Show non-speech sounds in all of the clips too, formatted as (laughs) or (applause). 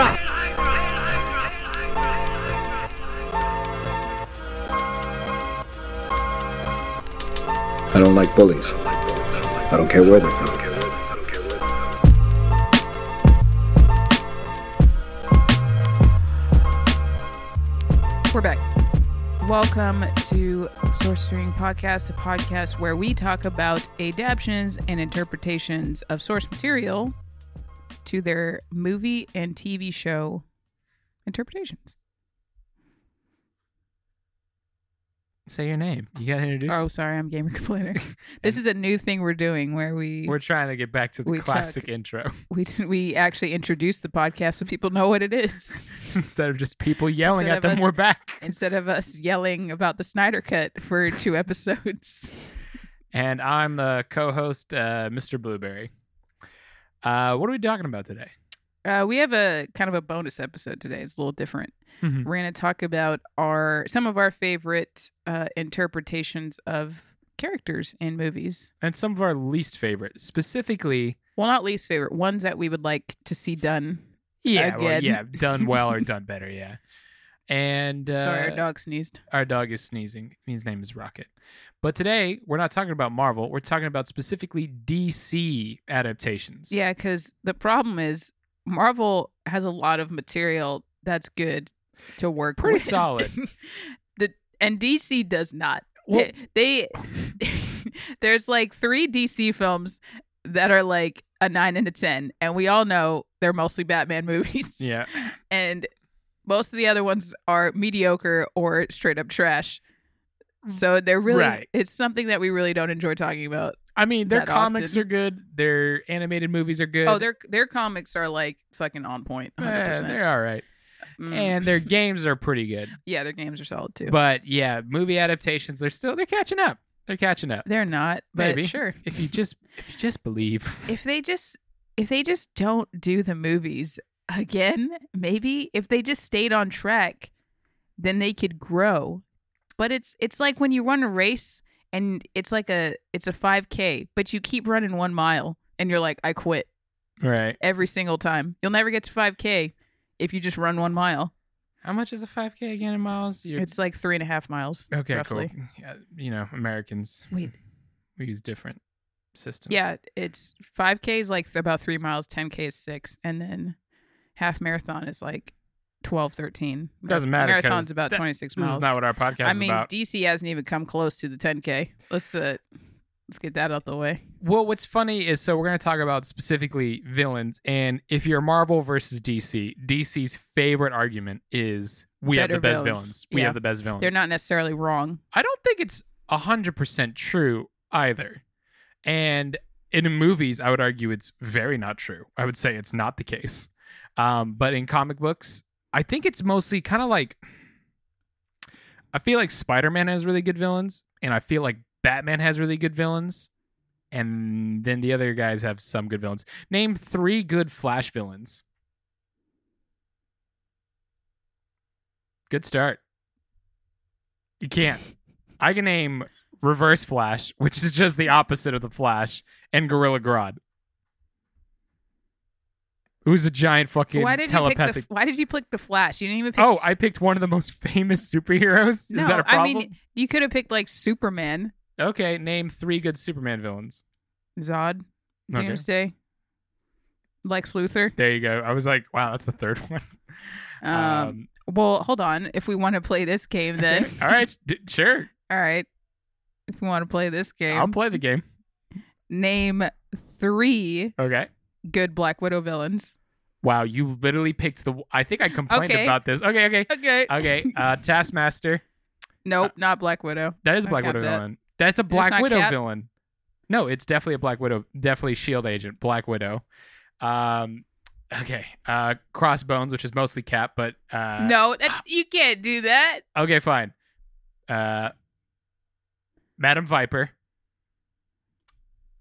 I don't like bullies. I don't care where they're from. We're back. Welcome to Sorcering Podcast, a podcast where we talk about adaptations and interpretations of source material to their movie and TV show interpretations. Say your name. You gotta introduce. Oh, sorry, I'm Gamer Complainer. (laughs) this is a new thing we're doing where we We're trying to get back to the We classic intro (laughs) we we actually introduce the podcast so people know what it is (laughs) instead of just people yelling Instead at of them. us- We're back, instead of us yelling about the Snyder Cut for two episodes. and I'm the co-host, uh, Mr. Blueberry. Uh, what are we talking about today? Uh, we have a kind of a bonus episode today. It's a little different. Mhm. We're going to talk about our some of our favorite uh, interpretations of characters in movies. And some of our least favorite, specifically. Well, not least favorite ones that we would like to see done. Yeah, well, yeah, done well or (laughs) done better. Yeah. And uh, Sorry, our dog sneezed. Our dog is sneezing. His name is Rocket. But today we're not talking about Marvel. We're talking about specifically DC adaptations. Yeah, because the problem is Marvel has a lot of material that's good to work Pretty with. solid. (laughs) the and DC does not. Well- they, they (laughs) there's like three DC films that are like a nine and a ten, and we all know they're mostly Batman (laughs) movies. Yeah. and most of the other ones are mediocre or straight up trash. So they're really Right. it's something that we really don't enjoy talking about. I mean, their comics often. are good. Their animated movies are good. Oh, their their comics are like fucking on point. 100%. Eh, they're all right. Mm. And their games are pretty good. (laughs) yeah, their games are solid too. But yeah, movie adaptations, they're still they're catching up. They're catching up. they're not. But Maybe. sure. If you just if you just believe. if they just if they just don't do the movies again, maybe if they just stayed on track, then they could grow. But it's it's like when you run a race and it's like a it's a 5k, but you keep running 1 mile and you're like I quit Right. every single time. You'll never get to 5k if you just run 1 mile. How much is a 5K again in miles? You're, It's like three and a half miles. okay, roughly. cool. Yeah, you know, Americans. Wait. We use different systems. Yeah, it's 5k is like th- about 3 miles, 10k is 6 and then half marathon is like 12 13. Doesn't matter Marathon's about that- 26 This miles. is not what our podcast I mean. DC hasn't even come close to the 10k. Let's uh let's get that out the way. Well, what's funny is so we're going to talk about specifically villains, and if you're Marvel versus DC, DC's favorite argument is we have the best villains. villains. We Yeah. have the best villains. They're not necessarily wrong. I don't think it's hundred percent true either. And in movies, I would argue it's very not true. I would say it's not the case. Um, but in comic books, I think it's mostly kind of like I feel like Spider-Man has really good villains, and I feel like Batman has really good villains, and then the other guys have some good villains. Name three good Flash villains. Good start. You can't. I can name Reverse Flash, which is just the opposite of the Flash, and Gorilla Grodd. Who's a giant fucking Why did you telepathic. pick the Why did you pick the Flash? You didn't even pick oh, I picked one of the most (laughs) famous superheroes. Is no, that a problem? I mean, you could have picked like Superman, okay, name three good Superman villains. Zod, Okay. Doomsday, Lex Luthor. There you go. I was like, wow, that's the third (laughs) one. Um, well, hold on. If we want to play this game, (laughs) then okay. all right, d- sure. all right. If we want to play this game, I'll play the game. name three Okay. good Black Widow villains. Wow, you literally picked the. I think I complained Okay. about this. Okay, okay, Okay. okay. Uh, (laughs) Taskmaster. Nope, not Black Widow. That is Black Widow that. villain. That's a Black Widow Cap? villain. No, it's definitely a Black Widow. Definitely Shield agent. Black Widow. Um. Okay. Uh, Crossbones, which is mostly Cap, but uh. no, that, you can't do that. Okay, fine. Uh, Madam Viper.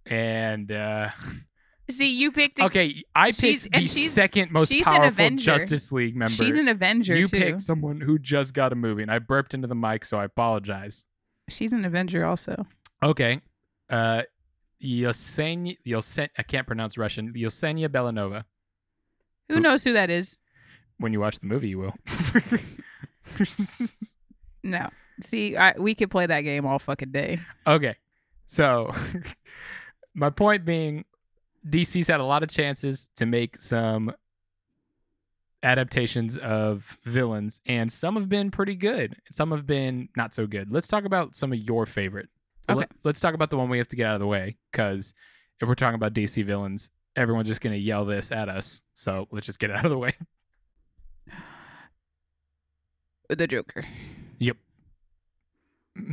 And uh (laughs) See, you picked. A, okay, I picked the second most powerful. Justice League member. She's an Avenger you too. picked someone who just got a movie, and I burped into the mic, so I apologize. She's an Avenger also. Okay, uh, Yosenya, Yosen, I can't pronounce Russian. Yosenya Belanova. Who Who- knows who that is? when you watch the movie, you will. (laughs) No. See, I, we could play that game all fucking day. okay, so (laughs) my point being, DC's had a lot of chances to make some adaptations of villains, and some have been pretty good. Some have been not so good. Let's talk about some of your favorite. Okay. Let, let's talk about the one we have to get out of the way because if we're talking about DC villains, everyone's just gonna yell this at us. So let's just get it out of the way. (sighs) The Joker. Yep.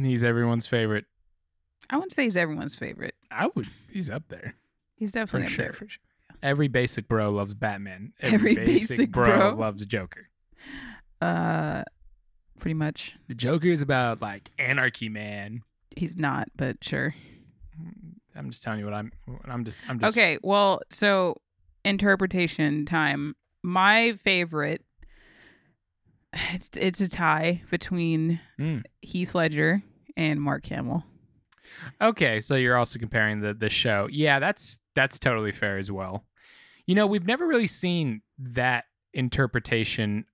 He's everyone's favorite. I wouldn't say he's everyone's favorite. I would. He's up there He's definitely For sure. for sure. Every basic bro loves Batman. Every basic bro. loves Joker. Uh, pretty much. The Joker is about like anarchy, man. He's not, but sure. I'm just telling you what I'm. I'm just. I'm just. Okay, well, so interpretation time. My favorite. (sighs) It's it's a tie between Mm. Heath Ledger and Mark Hamill. Okay, so you're also comparing the the show. Yeah, that's that's totally fair as well. You know, we've never really seen that interpretation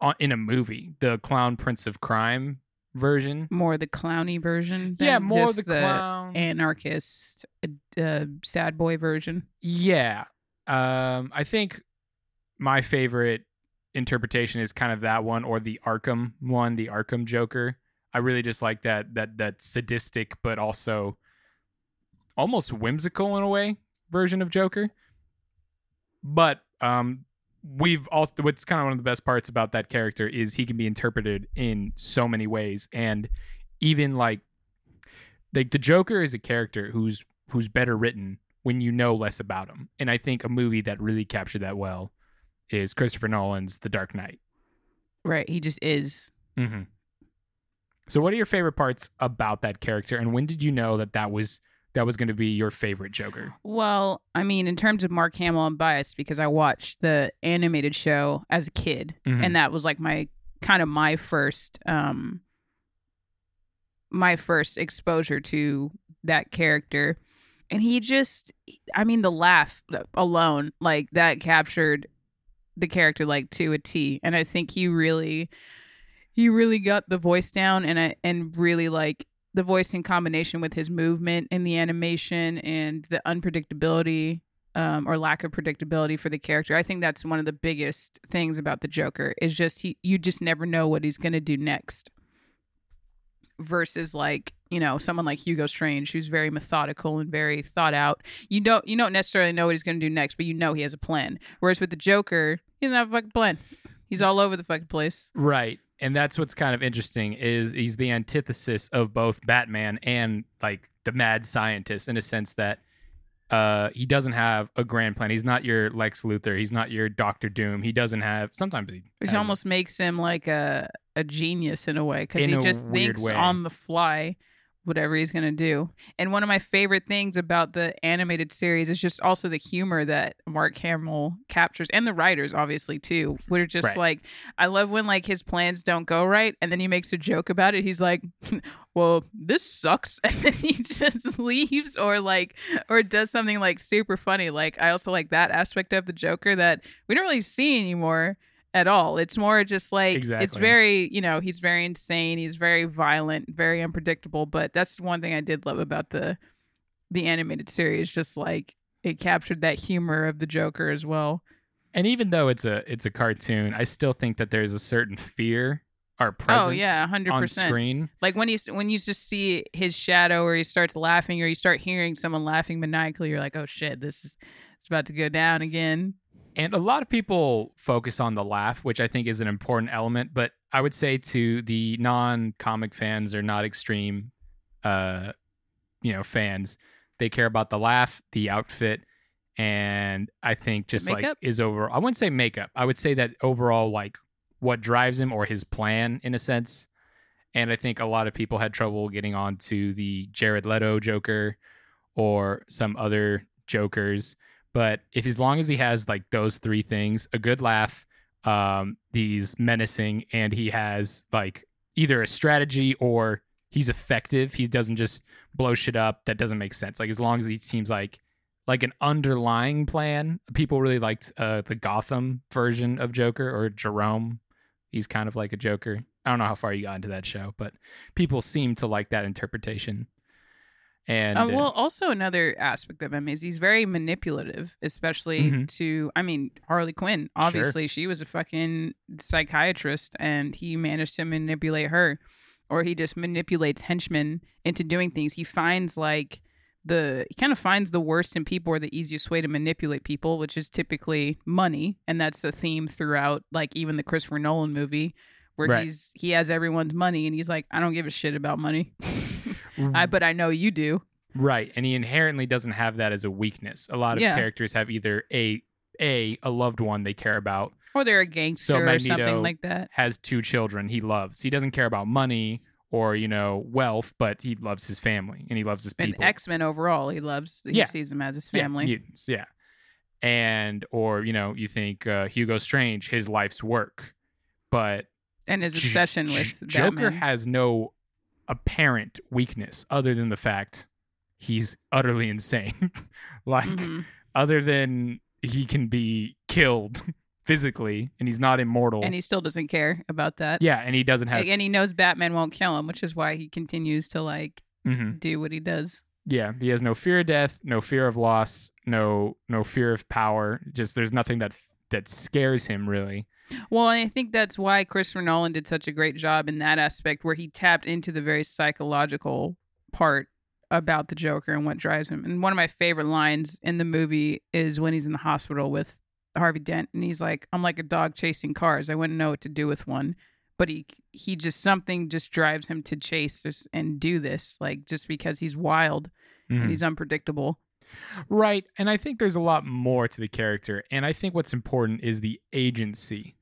on, in a movie. The Clown Prince of Crime version. More the clowny version. yeah, more just the clown. anarchist, uh, uh, sad boy version. Yeah. Um, I think my favorite interpretation is kind of that one or the Arkham one, the Arkham Joker. I really just like that that that sadistic but also almost whimsical in a way version of Joker. But um we've also what's kind of one of the best parts about that character is he can be interpreted in so many ways and even like like the Joker is a character who's who's better written when you know less about him. And I think a movie that really captured that well is Christopher Nolan's The Dark Knight. Right. He just is. Mm-hmm. So, what are your favorite parts about that character, and when did you know that that was that was going to be your favorite Joker? Well, I mean, in terms of Mark Hamill, I'm biased because I watched the animated show as a kid, Mhm. and that was like my kind of my first um my first exposure to that character. And he just I mean the laugh alone, like that captured the character like to a T. And I think he really he really got the voice down and I and really like the voice in combination with his movement and the animation and the unpredictability um, or lack of predictability for the character. I think that's one of the biggest things about the Joker is just he you just never know what he's gonna do next. Versus like you know someone like Hugo Strange who's very methodical and very thought out. You don't you don't necessarily know what he's gonna do next, but you know he has a plan. Whereas with the Joker, he doesn't have a fucking plan. He's all over the fucking place. Right. And that's what's kind of interesting is he's the antithesis of both Batman and like the mad scientist in a sense that uh he doesn't have a grand plan. He's not your Lex Luthor. He's not your Doctor Doom. He doesn't have sometimes he Which has a- almost makes him like a a genius in a way because he just thinks way. on the fly whatever he's gonna do. And one of my favorite things about the animated series is just also the humor that Mark Hamill captures and the writers obviously too. We're just Right. like I love when like his plans don't go right and then he makes a joke about it. He's like, (laughs) Well, this sucks (laughs) and then he just (laughs) leaves or like or does something like super funny. Like I also like that aspect of the Joker that we don't really see anymore at all. It's more just like it's very, you know, he's very insane, he's very violent, very unpredictable, but that's one thing I did love about the the animated series just like it captured that humor of the Joker as well. And even though it's a it's a cartoon, I still think that there's a certain fear or oh, presence Oh, yeah, 100%. on screen. Like when you when you just see his shadow or he starts laughing or you start hearing someone laughing maniacally, you're like, "Oh shit, this is it's about to go down again." And a lot of people focus on the laugh, which I think is an important element. But I would say to the non-comic fans or not extreme, uh, you know, fans, they care about the laugh, the outfit, and I think just like is overall. I wouldn't say makeup. I would say that overall, like what drives him or his plan, in a sense. And I think a lot of people had trouble getting on to the Jared Leto Joker or some other Jokers. But if as long as he has like those three things, a good laugh, um, menacing, and he has like either a strategy or he's effective. He doesn't just blow shit up that doesn't make sense. Like as long as he seems like like an underlying plan. People really liked uh, the Gotham version of Joker or Jerome. He's kind of like a Joker. I don't know how far you got into that show, but people seem to like that interpretation. And Uh, well, also another aspect of him is he's very manipulative, especially Mhm. to. I mean, Harley Quinn. Obviously, she was a fucking psychiatrist, and he managed to manipulate her, or he just manipulates henchmen into doing things. He finds like the he kind of finds the worst in people or the easiest way to manipulate people, which is typically money, and that's the theme throughout. Like even the Christopher Nolan movie. Where Right. he's he has everyone's money and he's like, I don't give a shit about money. (laughs) I but I know you do. Right, and he inherently doesn't have that as a weakness. A lot of Yeah. characters have either a a a loved one they care about, Or they're a So gangster or something like that. has two children he loves. He doesn't care about money or you know wealth, but he loves his family and he loves his And people. X Men overall, he loves. He Yeah. sees them as his Yeah, family. mutants, yeah. And or you know you think uh, Hugo Strange, his life's work, but and his obsession J- with Joker Batman. has no apparent weakness other than the fact he's utterly insane. (laughs) like Mhm. other than he can be killed (laughs) physically and he's not immortal. And he still doesn't care about that. yeah, and he doesn't have and he knows Batman won't kill him, which is why he continues to like Mhm. do what he does. Yeah, he has no fear of death, no fear of loss, no no fear of power. Just there's nothing that that scares him really. Well, and I think that's why Christopher Nolan did such a great job in that aspect, where he tapped into the very psychological part about the Joker and what drives him. And one of my favorite lines in the movie is when he's in the hospital with Harvey Dent, and he's like, "I'm like a dog chasing cars. I wouldn't know what to do with one." But he he just something just drives him to chase this and do this, like just because he's wild Mhm. and he's unpredictable. Right. And I think there's a lot more to the character. And I think what's important is the agency.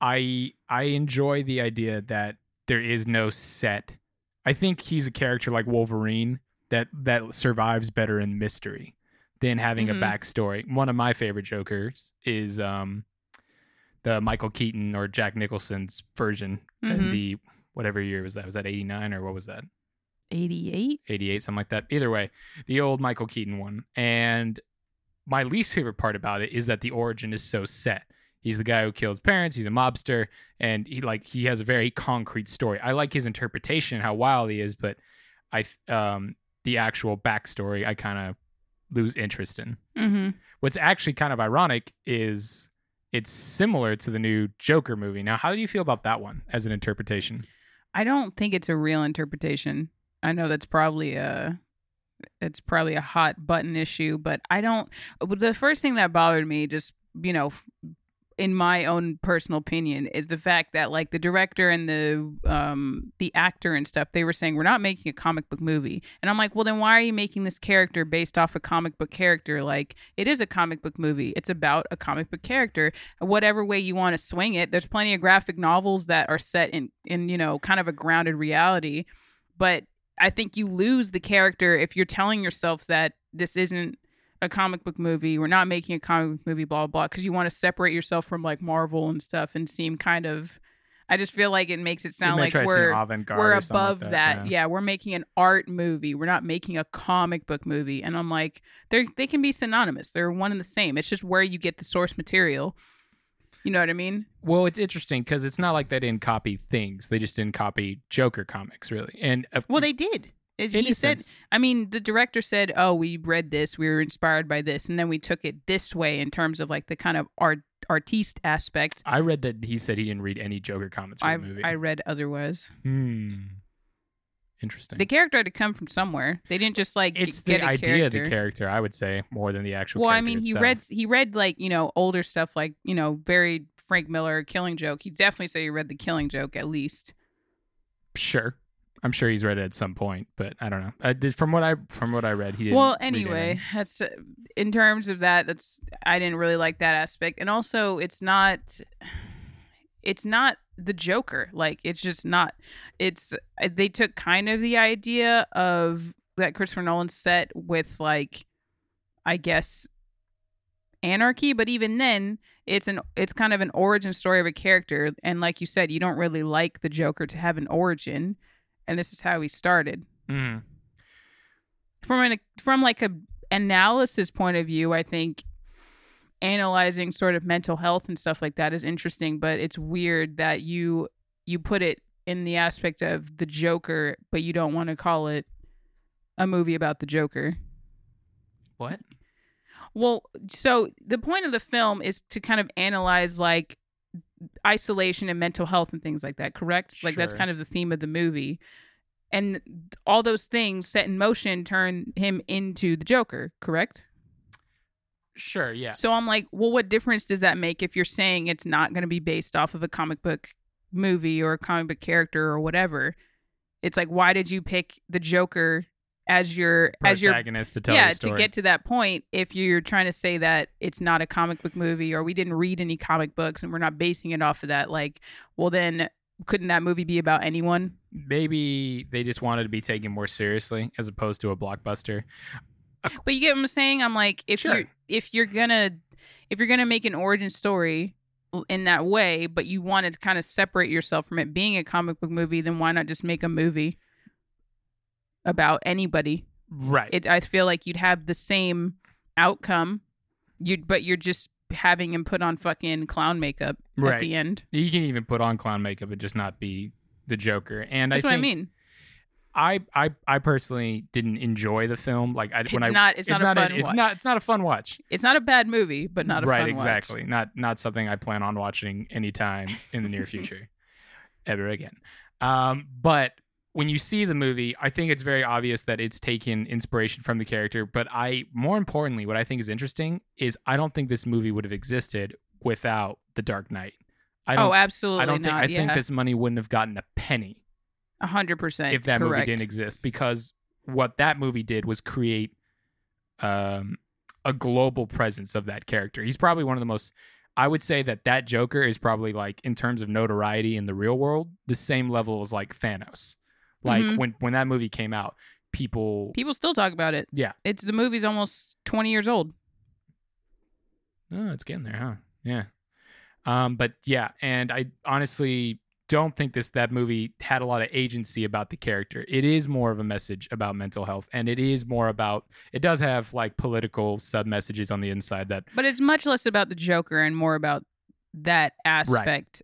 I I enjoy the idea that there is no set. I think he's a character like Wolverine that that survives better in mystery than having Mhm. a backstory. One of my favorite Jokers is um the Michael Keaton or Jack Nicholson's version in Mhm. the whatever year was that? Was that 89 or what was that? 88. 88, something like that. Either way, the old Michael Keaton one. And my least favorite part about it is that the origin is so set. He's the guy who killed his parents. He's a mobster, and he like he has a very concrete story. I like his interpretation, how wild he is, but I um the actual backstory I kind of lose interest in. Mm-hmm. What's actually kind of ironic is it's similar to the new Joker movie. Now, how do you feel about that one as an interpretation? I don't think it's a real interpretation. I know that's probably a it's probably a hot button issue, but I don't the first thing that bothered me just, you know, in my own personal opinion is the fact that like the director and the um the actor and stuff they were saying we're not making a comic book movie. And I'm like, "Well, then why are you making this character based off a comic book character? Like it is a comic book movie. It's about a comic book character whatever way you want to swing it. There's plenty of graphic novels that are set in in you know kind of a grounded reality, but I think you lose the character if you're telling yourself that this isn't a comic book movie. We're not making a comic book movie, blah blah, because you want to separate yourself from like Marvel and stuff and seem kind of. I just feel like it makes it sound like try to seem we're we're something like above that. yeah. Yeah. we're making an art movie. We're not making a comic book movie. And I'm like, they they can be synonymous. They're one and the same. It's just where you get the source material. You know what I mean? Well, it's interesting because it's not like they didn't copy things; they just didn't copy Joker comics, really. And uh, Well, they did. As he said, sense, I mean, the director said, "Oh, we read this. We were inspired by this, and then we took it this way in terms of like the kind of art artiste aspect." I read that he said he didn't read any Joker comics for I the movie. I read otherwise. hmm. Interesting. The character had to come from somewhere. They didn't just like g- it's get the idea character. of the character, I would say, more than the actual. well, I mean, he read he read like you know older stuff like you know very Frank Miller Killing Joke. He definitely said he read the Killing Joke at least. Sure, I'm sure he's read it at some point, but I don't know. I did, from what I from what I read, he didn't. well anyway any. that's uh, in terms of that that's i didn't really like that aspect and also it's not it's not the joker like it's just not it's uh, they took kind of the idea of that christopher nolan set with like i guess anarchy but even then it's an it's kind of an origin story of a character and like you said you don't really like the joker to have an origin and this is how he started Mhm. from an from like a analysis point of view, I think analyzing sort of mental health and stuff like that is interesting, but it's weird that you you put it in the aspect of the Joker, but you don't want to call it a movie about the Joker. What? Well, so the point of the film is to kind of analyze like isolation and mental health and things like that, correct? Sure. Like that's kind of the theme of the movie. And all those things set in motion turn him into the Joker, correct? Sure, yeah. So I'm like, well, what difference does that make if you're saying it's not going to be based off of a comic book movie or a comic book character or whatever? It's like, why did you pick the Joker as your as your Protagonist to tell yeah story. to get to that point if you're trying to say that it's not a comic book movie or we didn't read any comic books and we're not basing it off of that like well then couldn't that movie be about anyone Maybe they just wanted to be taken more seriously as opposed to a blockbuster. but you get what i'm saying i'm like if Sure. you're if you're gonna if you're gonna make an origin story in that way but you want to kind of separate yourself from it being a comic book movie then why not just make a movie about anybody Right. it I feel like you'd have the same outcome. You but you're just having him put on fucking clown makeup at the end. you can even put on clown makeup and just not be the Joker. And That's I what I mean. I, I I personally didn't enjoy the film. Like I It's when I not it's, not, a fun it's watch. not it's not a fun watch. it's not a bad movie, but not a right, exactly. Not not something I plan on watching anytime in the near (laughs) future, ever again. Um, but when you see the movie, I think it's very obvious that it's taken inspiration from the character. But I, more importantly, what I think is interesting is I don't think this movie would have existed without The Dark Knight. I don't. Oh, absolutely I don't think. not. I think this money wouldn't have gotten a penny a hundred percent. if that correct. movie didn't exist because what that movie did was create um, a global presence of that character. He's probably one of the most I would say that that Joker is probably like in terms of notoriety in the real world the same level as like Thanos. Like Mhm. when when that movie came out, people People still talk about it. Yeah. it's the movie's almost twenty years old. Oh, it's getting there, huh? Yeah. Um, but yeah, and I honestly don't think this that movie had a lot of agency about the character. It is more of a message about mental health, and it is more about it does have like political sub messages on the inside that But it's much less about the Joker and more about that aspect,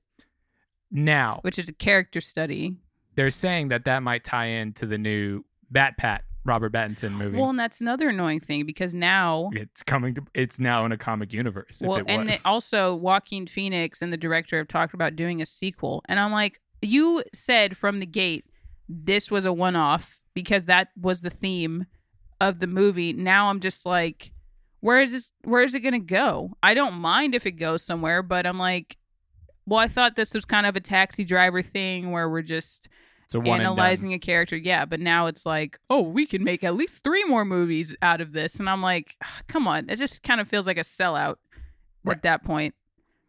now which is a character study. they're saying that that might tie into the new Bat Pat Robert Pattinson movie. Well, and that's another annoying thing because now it's coming to it's now in a comic universe. well, if it and also Joaquin Phoenix and the director have talked about doing a sequel, and I'm like, you said from the gate this was a one-off because that was the theme of the movie. Now I'm just like, where is this? Where is it gonna go? I don't mind if it goes somewhere, but I'm like, well, I thought this was kind of a taxi driver thing where we're just a one analyzing a character. Yeah, but now it's like, oh, we can make at least three more movies out of this, and I'm like, ah, come on, it just kind of feels like a sellout Right. at that point.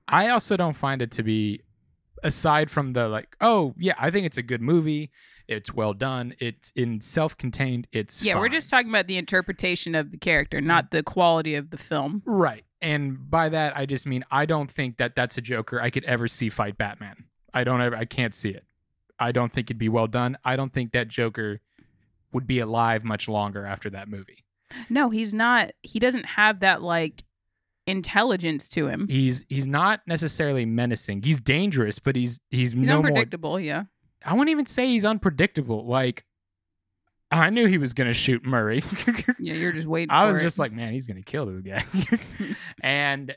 I also don't find it to be aside from the like, oh yeah, I think it's a good movie. It's well done. It's in self-contained. It's yeah, we're just talking about the interpretation of the character, mm-hmm. not the quality of the film. right. And by that, I just mean I don't think that that's a Joker I could ever see fight Batman. I don't ever. I can't see it. I don't think it'd be well done. I don't think that Joker would be alive much longer after that movie. No, he's not. He doesn't have that like intelligence to him. He's he's not necessarily menacing. He's dangerous, but he's he's, He's no more unpredictable. Yeah. I wouldn't even say he's unpredictable. Like, I knew he was gonna shoot Murray. (laughs) Yeah, you're just waiting. I was it. just like, man, he's gonna kill this guy. (laughs) (laughs) and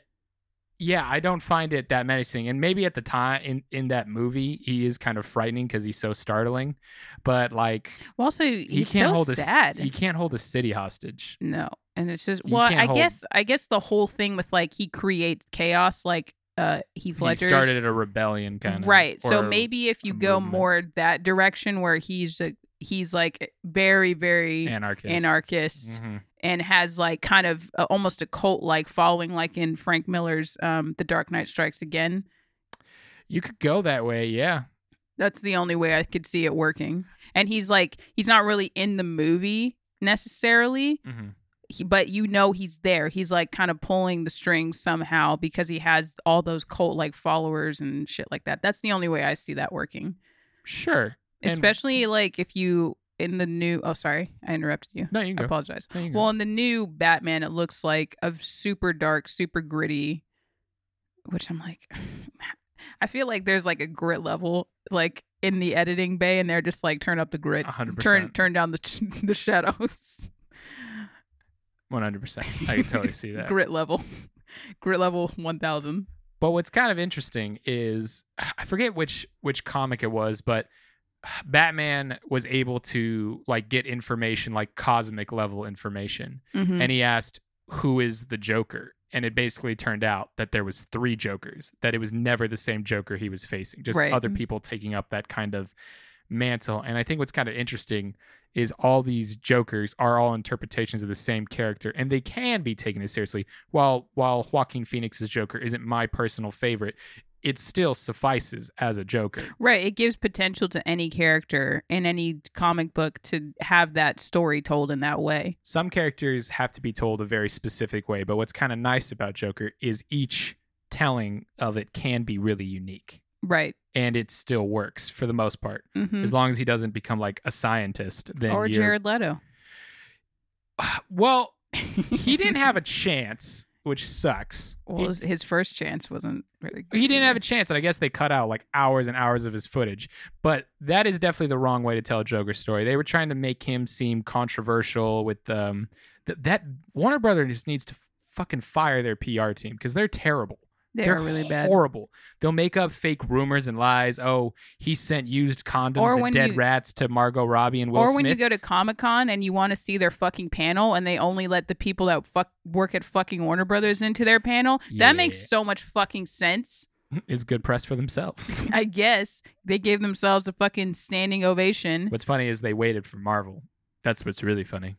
yeah, I don't find it that menacing. And maybe at the time in in that movie, he is kind of frightening because he's so startling. But like, Well, also, he he's can't so hold a sad. he can't hold a city hostage. No, and it's just well, I hold- guess I guess the whole thing with like he creates chaos, like uh Heath He started a rebellion kind of right. So maybe if you go movement. more that direction where he's a, he's like very very anarchist. anarchist Mhm. And has like kind of uh, almost a cult like following, like in Frank Miller's um The Dark Knight Strikes Again. You could go that way, yeah. That's the only way I could see it working. And he's like he's not really in the movie necessarily. hmm he, but you know he's there. He's like kind of pulling the strings somehow because he has all those cult like followers and shit like that. That's the only way I see that working. Sure. And- Especially like if you in the new oh sorry, I interrupted you. No, you I go. apologize. No, you can go. Well, in the new Batman, it looks like a super dark, super gritty, which I'm like, (sighs) I feel like there's like a grit level like in the editing bay, and they're just like turn up the grit, 100%. turn turn down the (laughs) the shadows, One hundred percent. I can totally see (laughs) that. grit level, grit level one thousand. But what's kind of interesting is (sighs) I forget which which comic it was, but Batman was able to like get information like cosmic level information. Mm-hmm. And he asked who is the Joker? And it basically turned out that there was three Jokers, that it was never the same Joker he was facing, just Right. other people taking up that kind of mantle. And I think what's kind of interesting is all these Jokers are all interpretations of the same character, and they can be taken as seriously. While while Joaquin Phoenix's Joker isn't my personal favorite, it still suffices as a Joker. Right. It gives potential to any character in any comic book to have that story told in that way. Some characters have to be told a very specific way, but what's kind of nice about Joker is each telling of it can be really unique. Right. and it still works for the most part. hmm As long as he doesn't become like a scientist, then Or Jared Leto. (sighs) Well, (laughs) he didn't have a chance, which sucks. Well, his, his first chance wasn't really. Good he didn't have a chance, and I guess they cut out like hours and hours of his footage. But that is definitely the wrong way to tell a Joker story. They were trying to make him seem controversial with um th- that Warner Brothers needs to fucking fire their PR team because they're terrible. They They're are really bad. Horrible. They'll make up fake rumors and lies. Oh, he sent used condoms Or and dead you- rats to Margot Robbie and Will or Smith. when you go to Comic Con and you want to see their fucking panel and they only let the people that fuck work at fucking Warner Brothers into their panel, that makes so much fucking sense. (laughs) it's good press for themselves. (laughs) I guess they gave themselves a fucking standing ovation. what's funny is they waited for Marvel. That's what's really funny.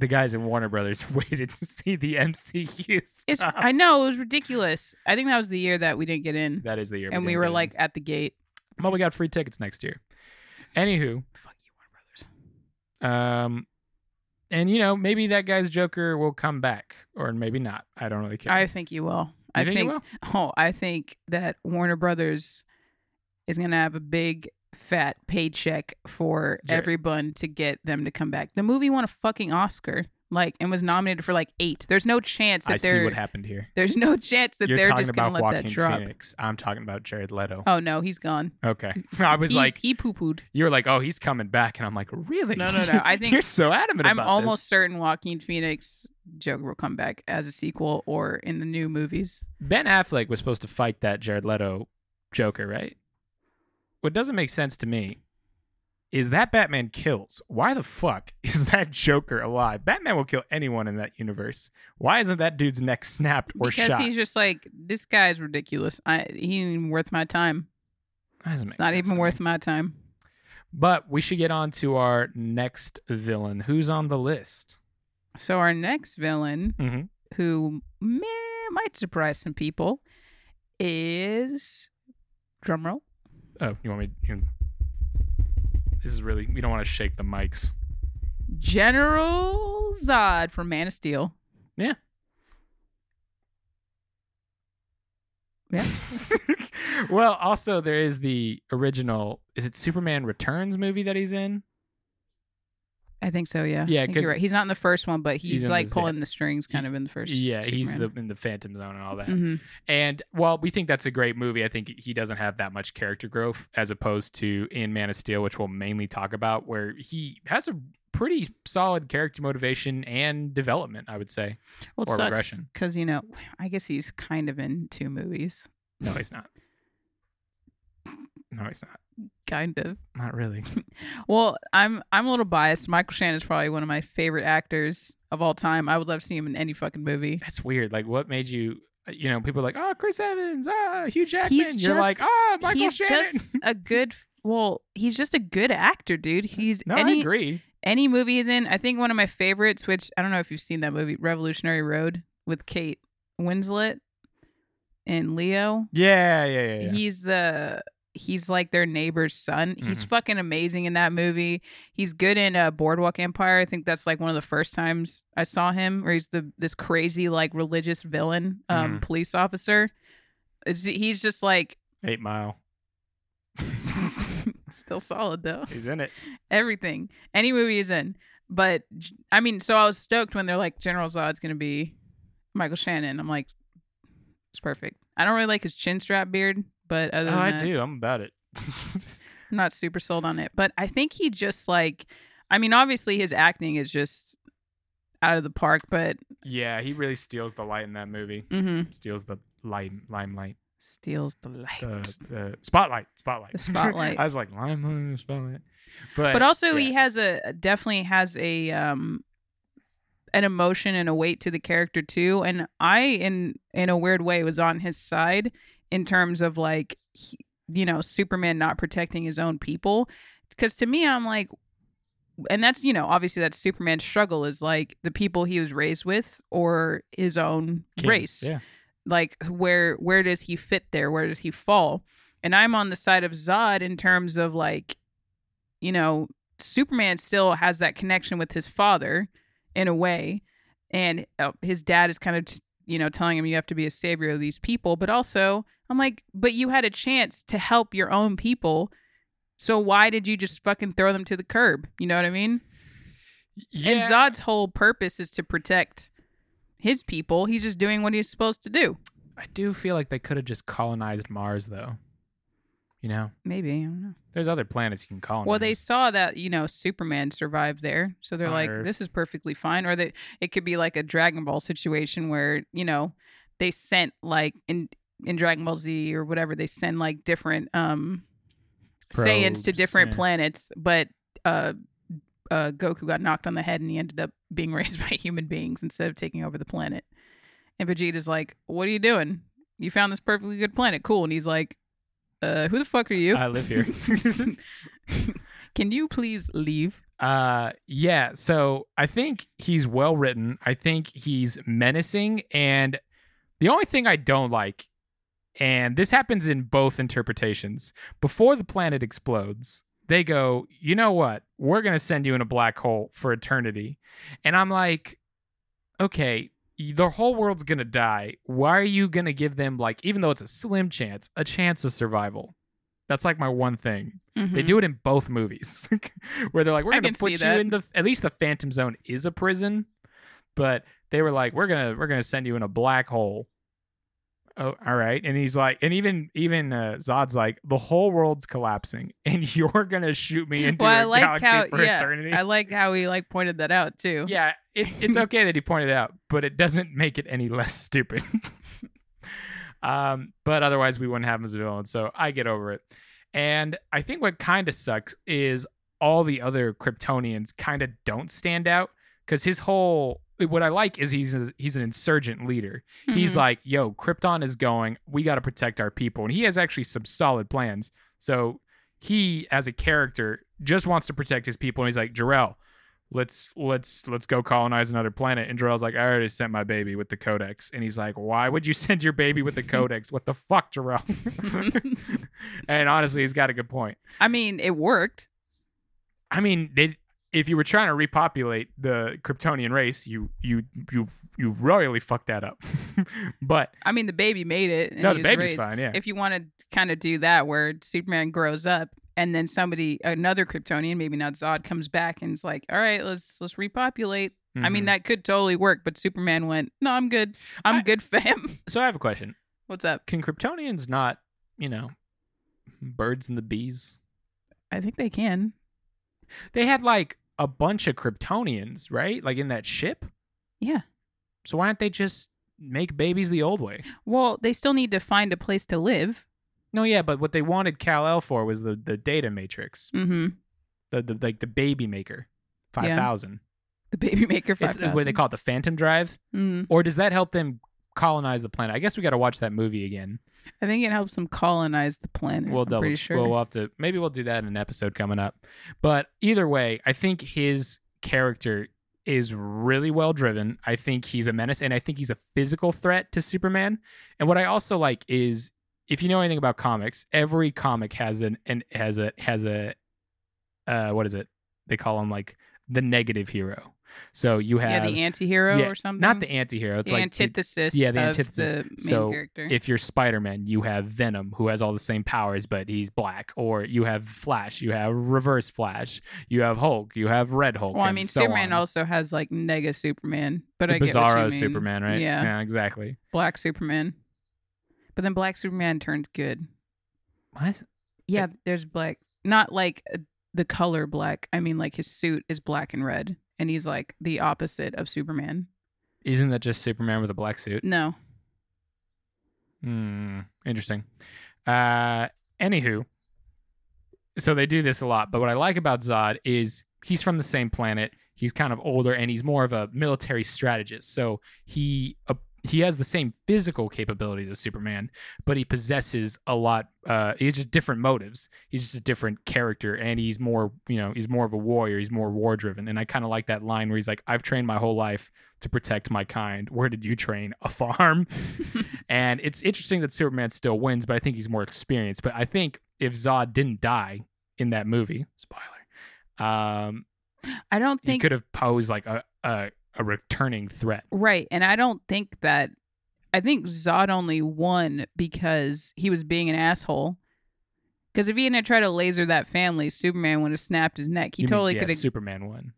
The guys in Warner Brothers (laughs) waited to see the MCU It's stuff. I know it was ridiculous. I think that was the year that we didn't get in, that is the year. and we didn't were in. like at the gate. well, we got free tickets next year. Anywho, Fuck you, Warner Brothers. um, and you know maybe that guy's Joker will come back, or maybe not. I don't really care. I think you will. You I think he will? (laughs) Oh, I think that Warner Brothers is going to have a big fat paycheck for everyone to get them to come back. The movie won a fucking Oscar, like, and was nominated for like eight. There's no chance that I see they're. what happened here. there's no chance that You're they're just to let that drop. Phoenix. I'm talking about Jared Leto. Oh no, he's gone. Okay, (laughs) I was He's- like, he poo pooed. you were like, oh, he's coming back, and I'm like, really? No, no, no. I (laughs) think- you're so adamant I'm almost this. certain Joaquin Phoenix Joker will come back as a sequel or in the new movies. Ben Affleck was supposed to fight that Jared Leto Joker, right? What doesn't make sense to me is that Batman kills. Why the fuck (laughs) is that Joker alive? Batman will kill anyone in that universe. Why isn't that dude's neck snapped or because shot? he's just like this guy's ridiculous. I he ain't even worth my time. It's not even worth me. my time. But we should get on to our next villain. Who's on the list? So our next villain, Mm-hmm. who meh, might surprise some people, is drumroll. Oh, you want me? You, this is really. We don't want to shake the mics. General Zod from Man of Steel. Yeah. (laughs) Yeah. (laughs) well, also there is the original. Is it Superman Returns movie that he's in? I think so, yeah. Yeah, I think you're 'cause right. He's not in the first one, but he's, he's like the pulling the strings kind of in the first. yeah, he's the in the Phantom Zone and all that. Mhm. And while we think that's a great movie, I think he doesn't have that much character growth as opposed to in Man of Steel, which we'll mainly talk about, where he has a pretty solid character motivation and development. I would say. Well, or sucks because you know, I guess he's kind of in two movies. No, he's not. No, he's not. Kind of. Not really. (laughs) Well, I'm I'm a little biased. Michael Shannon is probably one of my favorite actors of all time. I would love to see him in any fucking movie. That's weird. Like, what made you? You know, people are like, oh, Chris Evans, ah, Hugh Jackman. He's You're like, just- ah, Michael he's Shannon. He's (laughs) just a good. Well, he's just a good actor, dude. (laughs) He's no, I any agree. any movie he's in. I think one of my favorites, which I don't know if you've seen that movie, Revolutionary Road with Kate Winslet and Leo. Yeah, yeah, yeah. yeah. He's the he's like their neighbor's son. He's Mm-hmm. fucking amazing in that movie. He's good in uh, Boardwalk Empire. I think that's like one of the first times I saw him, where he's the this crazy like religious villain um, Mhm. police officer. It's, he's just like Eight Mile. (laughs) Still solid though. He's in it. Everything, any movie he's in. But I mean, so I was stoked when they're like General Zod's gonna be Michael Shannon. I'm like, it's perfect. I don't really like his chin strap beard, but other Oh, than I that, do. I'm about it. (laughs) I'm not super sold on it. But I think he just like, I mean, obviously his acting is just out of the park, but yeah, he really steals the light in that movie. mhm, Steals the light, limelight, steals the light. the, the spotlight, spotlight, The spotlight. (laughs) I was like limelight, spotlight. But but also yeah. he has a definitely has a um an emotion and a weight to the character too and i in in a weird way was on his side in terms of like he, you know superman not protecting his own people because to me i'm like and that's you know obviously that's superman's struggle is like the people he was raised with or his own King, race. Yeah. like where where does he fit there? Where does he fall? And i'm on the side of zod in terms of like you know superman still has that connection with his father in a way and uh, his dad is kind of you know telling him you have to be a savior of these people but also i'm like but you had a chance to help your own people so why did you just fucking throw them to the curb you know what i mean Yeah. and zod's whole purpose is to protect his people he's just doing what he's supposed to do I do feel like they could have just colonized Mars, though. You know, maybe i don't know there's other planets you can colonize. Well, they saw that you know Superman survived there, so they're On like, Earth. "This is perfectly fine." Or that it could be like a Dragon Ball situation where you know they sent like in in Dragon Ball Z or whatever they send like different um Saiyans to different yeah. planets, but uh, uh, Goku got knocked on the head and he ended up being (laughs) raised by human beings instead of taking over the planet. And Vegeta's like, "What are you doing? You found this perfectly good planet, cool." And he's like, "Uh, who the fuck are you? I live here. (laughs) Can you please leave?" Uh, yeah. So I think he's well written. I think he's menacing, and the only thing I don't like, and this happens in both interpretations, before the planet explodes, they go, you know what? We're gonna send you in a black hole for eternity, and I'm like, okay. The whole world's gonna die. Why are you gonna give them like, even though it's a slim chance, a chance of survival? That's like my one thing. They do it in both movies, (laughs) where they're like, "We're gonna put you that. in the at least the Phantom Zone is a prison, but they were like, "We're gonna we're gonna send you in a black hole." Oh, all right. And he's like, and even even uh, Zod's like, the whole world's collapsing, (laughs) and you're gonna shoot me into Well, I a like galaxy how for yeah, eternity. I like how he like pointed that out too. yeah, it's it's (laughs) okay that he pointed it out, but it doesn't make it any less stupid. (laughs) um, but otherwise, we wouldn't have him as a villain, so I get over it. And I think what kind of sucks is all the other Kryptonians kind of don't stand out because his whole what I like is he's a, he's an insurgent leader. He's Mhm. like, "Yo, Krypton is going. We got to protect our people," and he has actually some solid plans. So he, as a character, just wants to protect his people, and he's like, "Jor-El, let's let's let's go colonize another planet." And Jor-El's like, "I already sent my baby with the Codex," and he's like, "Why would you (laughs) send your baby with the (laughs) Codex? What the fuck, Jor-El?" (laughs) and honestly, he's got a good point. I mean, it worked. I mean, they, if you were trying to repopulate the Kryptonian race, you you you you royally fucked that up. (laughs) but I mean, the baby made it. and no, the baby's raised. fine. Yeah. If you want to kind of do that, where Superman grows up and then somebody, another Kryptonian, maybe not Zod, comes back and is like, "All right, let's let's repopulate." I mean, Mhm. that could totally work, but Superman went, "No, I'm good. I'm I- good, (laughs) fam." So I have a question. What's up? Can Kryptonians not, you know, birds and the bees? I think they can. They had like a bunch of Kryptonians, right? Like in that ship. Yeah. So why don't they just make babies the old way? Well, they still need to find a place to live. No, yeah, but what they wanted Kal El for was the the data matrix, Mm-hmm. the the like the baby maker, five thousand. Yeah. The baby maker. It's 5000. what they call it, the Phantom Drive, Mm. or does that help them colonize the planet? I guess we got to watch that movie again. I think it helps them colonize the planet. We'll I'm double. sure. We'll, we'll have to. Maybe we'll do that in an episode coming up. But either way, I think his character is really well driven. I think he's a menace, and I think he's a physical threat to Superman. And what I also like is, if you know anything about comics, every comic has an and has a has a uh what is it? They call them like the negative hero. So you yeah, have the anti-hero yeah, or something. not the anti-hero. It's the like it- antithesis. yeah, the of antithesis. The main So, character. if you're Spider-Man, you have Venom, who has all the same powers, but he's black. Or you have Flash, you have Reverse Flash, you have Hulk, you have Red Hulk. well, I mean, so Superman on. also has like Nega Superman, but The I get what you Bizarro. Superman, right? Yeah. yeah, exactly. Black Superman. But then Black Superman turns good. What? Yeah, there's black. Not like the color black. I mean, like his suit is black and red, and he's like the opposite of Superman. Isn't that just Superman with a black suit? No. Hmm. Interesting. Uh, anywho, so they do this a lot, but what I like about Zod is he's from the same planet. He's kind of older, and he's more of a military strategist. So he uh, he has the same physical capabilities as Superman, but he possesses a lot. Uh, he has just different motives. He's just a different character, and he's more you know he's more of a warrior. He's more war driven, and I kind of like that line where he's like, "I've trained my whole life to protect my kind. Where did you train? A farm." (laughs) And it's interesting that Superman still wins, but I think he's more experienced. But I think if Zod didn't die in that movie, spoiler, um, I don't think he could have posed like a, a a returning threat. right, and I don't think that. I think Zod only won because he was being an asshole. Because if he hadn't tried to laser that family, Superman would have snapped his neck. He You mean, totally yeah, could have. Superman won.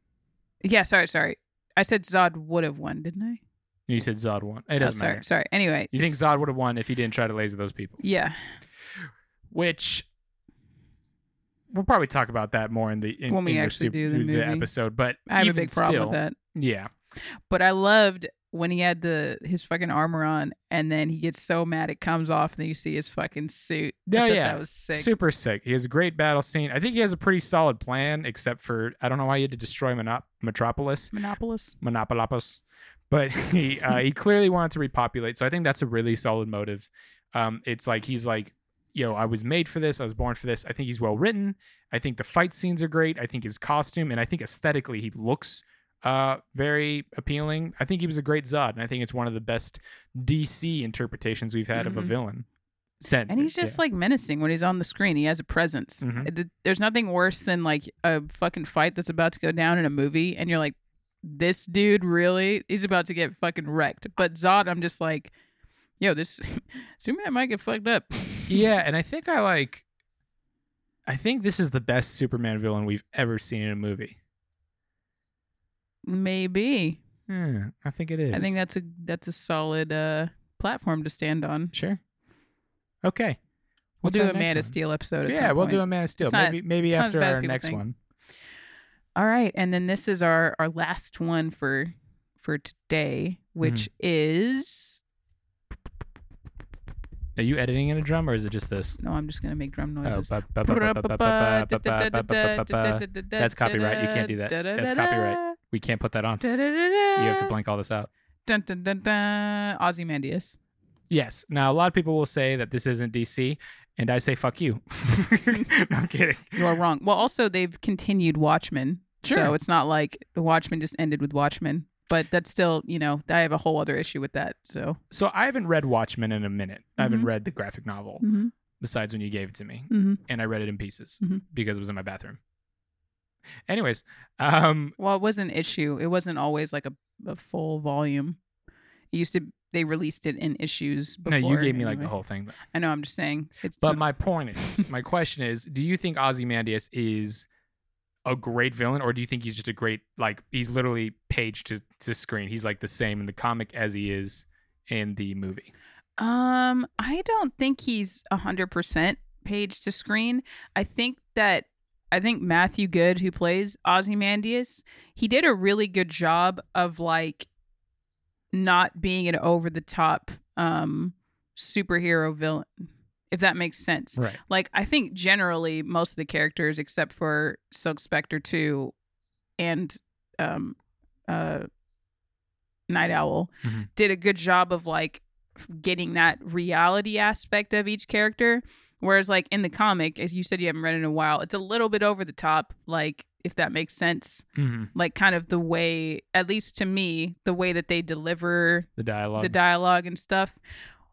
yeah, sorry, sorry. I said Zod would have won, didn't I? You said Zod won. It Oh, doesn't sorry, matter. sorry. Sorry. Anyway, You think Zod would have won if he didn't try to laser those people? Yeah. Which we'll probably talk about that more in the in, When we actually do the movie. episode. But I have a even big problem still, with that. Yeah, But I loved when he had the his fucking armor on, and then he gets so mad it comes off, and then you see his fucking suit. Yeah, yeah. that was sick. super sick. He has a great battle scene. I think he has a pretty solid plan, except for I don't know why he had to destroy Monop- Metropolis. Monopolis. Monopolopos. But (laughs) he uh, he clearly wanted to repopulate. So I think that's a really solid motive. Um, it's like he's like, yo, I was made for this. I was born for this. I think he's well written. I think the fight scenes are great. I think his costume and I think aesthetically he looks uh very appealing. I think he was a great Zod, and I think it's one of the best DC interpretations we've had of a Mhm. villain. Sent, And he's just like menacing when he's on the screen. He has a presence. Mhm. There's nothing worse than like a fucking fight that's about to go down in a movie, and you're like, this dude really? He's about to get fucking wrecked. But Zod, I'm just like, yo, this (laughs) Superman might get fucked up. (laughs) yeah, and I think I like. I think this is the best Superman villain we've ever seen in a movie. Maybe. Yeah, I think it is. I think that's a that's a solid uh, platform to stand on. Sure. Okay. We'll do a Man one? of Steel episode. yeah, we'll point. do a Man of Steel. Maybe maybe after our next think. one. All right, and then this is our our last one for for today, which mm-hmm. is. Are you editing in a drum, or is it just this? No, I'm just gonna make drum noises. That's copyright. You can't do that. That's copyright. We can't put that on. You You have to blank all this out. Dun, dun, dun, dun. Ozymandias. Yes. Now a lot of people will say that this isn't DC, and I say fuck you. (laughs) no, I'm kidding. You are wrong. Well, also they've continued Watchmen, so it's not like the Watchmen just ended with Watchmen. But that's still, you know, I have a whole other issue with that. So, So I haven't read Watchmen in a minute. I haven't Mhm. read the graphic novel mm-hmm. besides when you gave it to me. Mm-hmm. and I read it in pieces Mhm. because it was in my bathroom. Anyways, um, Well, it was an issue. It wasn't always like a, a full volume. It used to. They released it in issues. no, you gave me like the whole thing. I know. I'm just saying. It's But not- my point is, my question is, do you think Ozymandias is a great villain, or do you think he's just a great like he's literally page to to screen? He's like the same in the comic as he is in the movie. Um, I don't think he's a hundred percent page to screen. I think that I think Matthew Goode, who plays Ozymandias, he did a really good job of like not being an over the top um superhero villain, if that makes sense. Right. Like I think generally most of the characters, except for Silk Spectre two and um uh Nite Owl, Mhm. did a good job of like getting that reality aspect of each character. Whereas like in the comic, as you said you haven't read in a while, it's a little bit over the top, like if that makes sense. hmm Like kind of the way, at least to me, the way that they deliver The dialogue. the dialogue and stuff.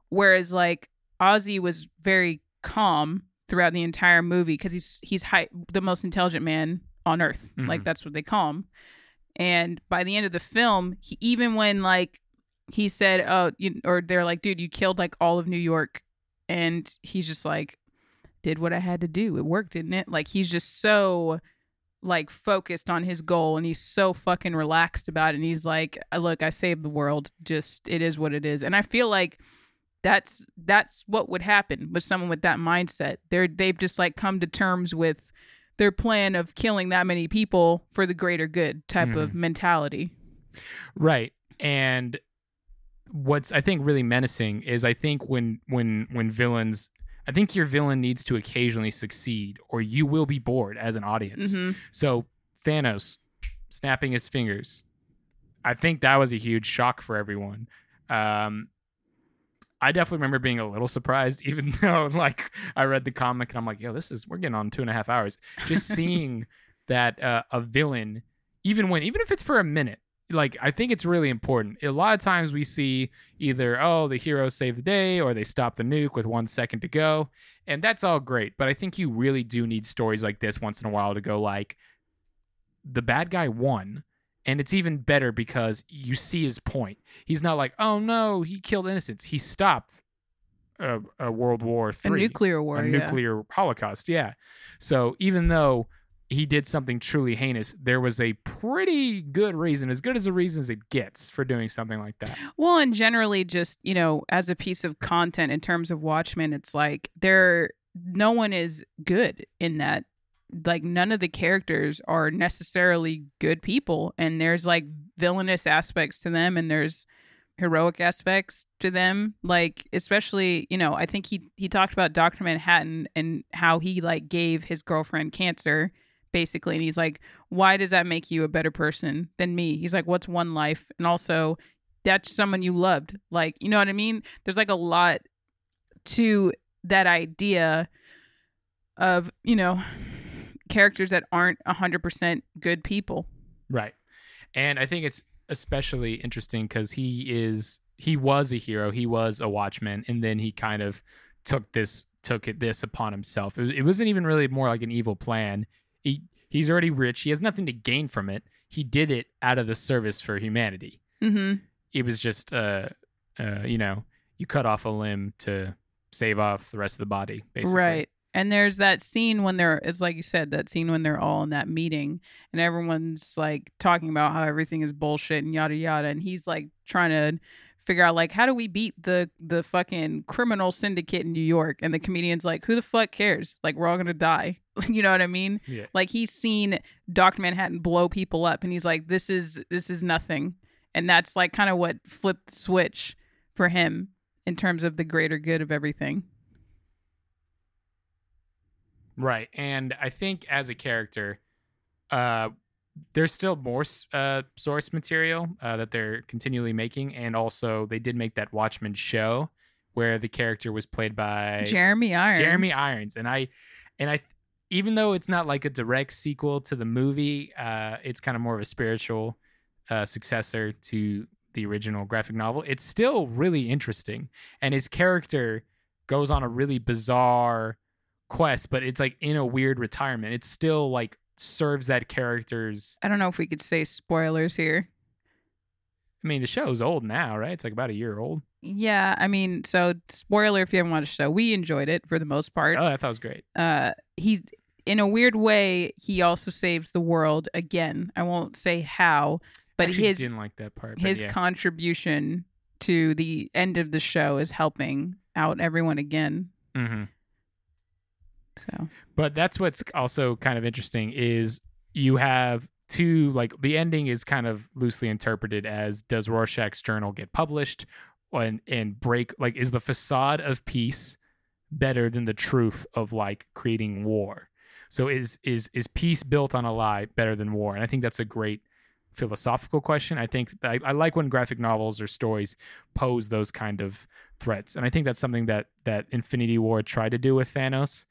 Whereas like Ozzy was very calm throughout the entire movie because he's he's high, the most intelligent man on Earth. Mhm. Like that's what they call him. And by the end of the film, he, even when like he said, "Oh," you, or they're like, "Dude, you killed like all of New York," and he's just like, "Did what I had to do. It worked, didn't it?" Like he's just so like focused on his goal and he's so fucking relaxed about it. And he's like uh, look i saved the world. Just it is what it is. And i feel like that's that's what would happen with someone with that mindset. They're they've just like come to terms with their plan of killing that many people for the greater good type of mm-hmm. mentality. Right. And what's I think really menacing is I think when when when villains I think your villain needs to occasionally succeed or you will be bored as an audience. Mhm. So Thanos snapping his fingers. I think that was a huge shock for everyone. Um I definitely remember being a little surprised, (laughs) even though like I read the comic and I'm like, yo, this is we're getting on two and a half hours. Just (laughs) seeing that uh, a villain, even when even if it's for a minute, like I think it's really important. A lot of times we see either oh the hero save the day or they stop the nuke with one second to go, and that's all great. But I think you really do need stories like this once in a while to go like the bad guy won. And it's even better because you see his point. He's not like, oh no, he killed innocents. He stopped a, a World War 3. a nuclear war a yeah. nuclear holocaust yeah so even though he did something truly heinous there was a pretty good reason as good as the reasons it gets for doing something like that Well, and generally, just you know, as a piece of content in terms of Watchmen, it's like there, no one is good in that. Like none of the characters are necessarily good people, and there's like villainous aspects to them, and there's heroic aspects to them. Like especially, you know, I think he he talked about Doctor Manhattan and how he like gave his girlfriend cancer basically and he's like why does that make you a better person than me he's like what's one life and also that's someone you loved. Like, you know what I mean? There's like a lot to that idea of, you know, characters that aren't 100% good people. right and i think it's especially interesting because he is he was a hero he was a watchman and then he kind of took this took it this upon himself it, it wasn't even really more like an evil plan he he's already rich he has nothing to gain from it he did it out of the service for humanity Mm-hmm. it was just uh uh you know you cut off a limb to save off the rest of the body basically Right. And there's that scene when they're, it's like you said, that scene when they're all in that meeting and everyone's like talking about how everything is bullshit and yada yada. And he's like trying to figure out like how do we beat the the fucking criminal syndicate in New York? And the comedian's like, who the fuck cares? Like we're all gonna die. (laughs) you know what I mean? yeah Like he's seen Doctor Manhattan blow people up, and he's like, "This is this is nothing," and that's like kind of what flipped the switch for him in terms of the greater good of everything. right and i think as a character uh there's still more uh source material uh, that they're continually making and also they did make that watchmen show where the character was played by Jeremy Irons. Jeremy Irons, and I, and I, even though it's not like a direct sequel to the movie, uh, it's kind of more of a spiritual uh, successor to the original graphic novel. It's still really interesting, and his character goes on a really bizarre quest, but it's like in a weird retirement. It's still like serves that character's. I don't know if we could say spoilers here. I mean, the show's old now, right? It's like about a year old. Yeah, I mean, so spoiler if you haven't watched the show, we enjoyed it for the most part. Oh, I thought it was great. uh he's in a weird way he also saves the world again i won't say how but Actually his didn't like that part. his yeah. contribution to the end of the show is helping out everyone again hmm so But that's what's also kind of interesting is you have two like the ending is kind of loosely interpreted as does Rorschach's journal get published and and break like is the facade of peace better than the truth of like creating war? So is is is peace built on a lie better than war? And I think that's a great philosophical question. I think I, I like when graphic novels or stories pose those kind of threats, and I think that's something that that Infinity War tried to do with Thanos.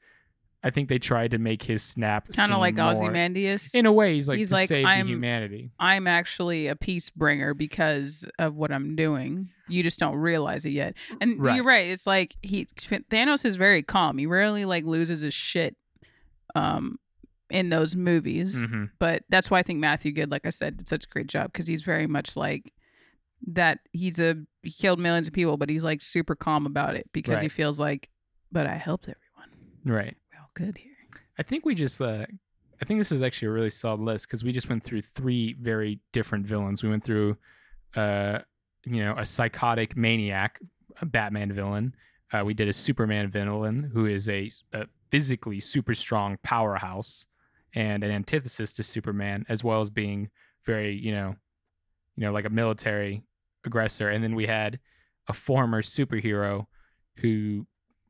I think they tried to make his snap kind of like more- ozymandias In a way, he's like He's to like, save I'm- humanity. i'm actually a peace bringer because of what i'm doing you just don't realize it yet and Right. you're right it's like he thanos is very calm he rarely like loses his shit um in those movies. hmm But that's why I think Matthew Goode, like I said, did such a great job because he's very much like that. He's a he killed millions of people, but he's like super calm about it because he feels like, but I helped everyone. Right. Good here. I think we just. Uh, I think this is actually a really solid list because we just went through three very different villains. We went through, uh, you know, a psychotic maniac, a Batman villain. Uh, we did a Superman villain who is a, a physically super strong powerhouse and an antithesis to Superman, as well as being very, you know, you know, like a military aggressor. And then we had a former superhero who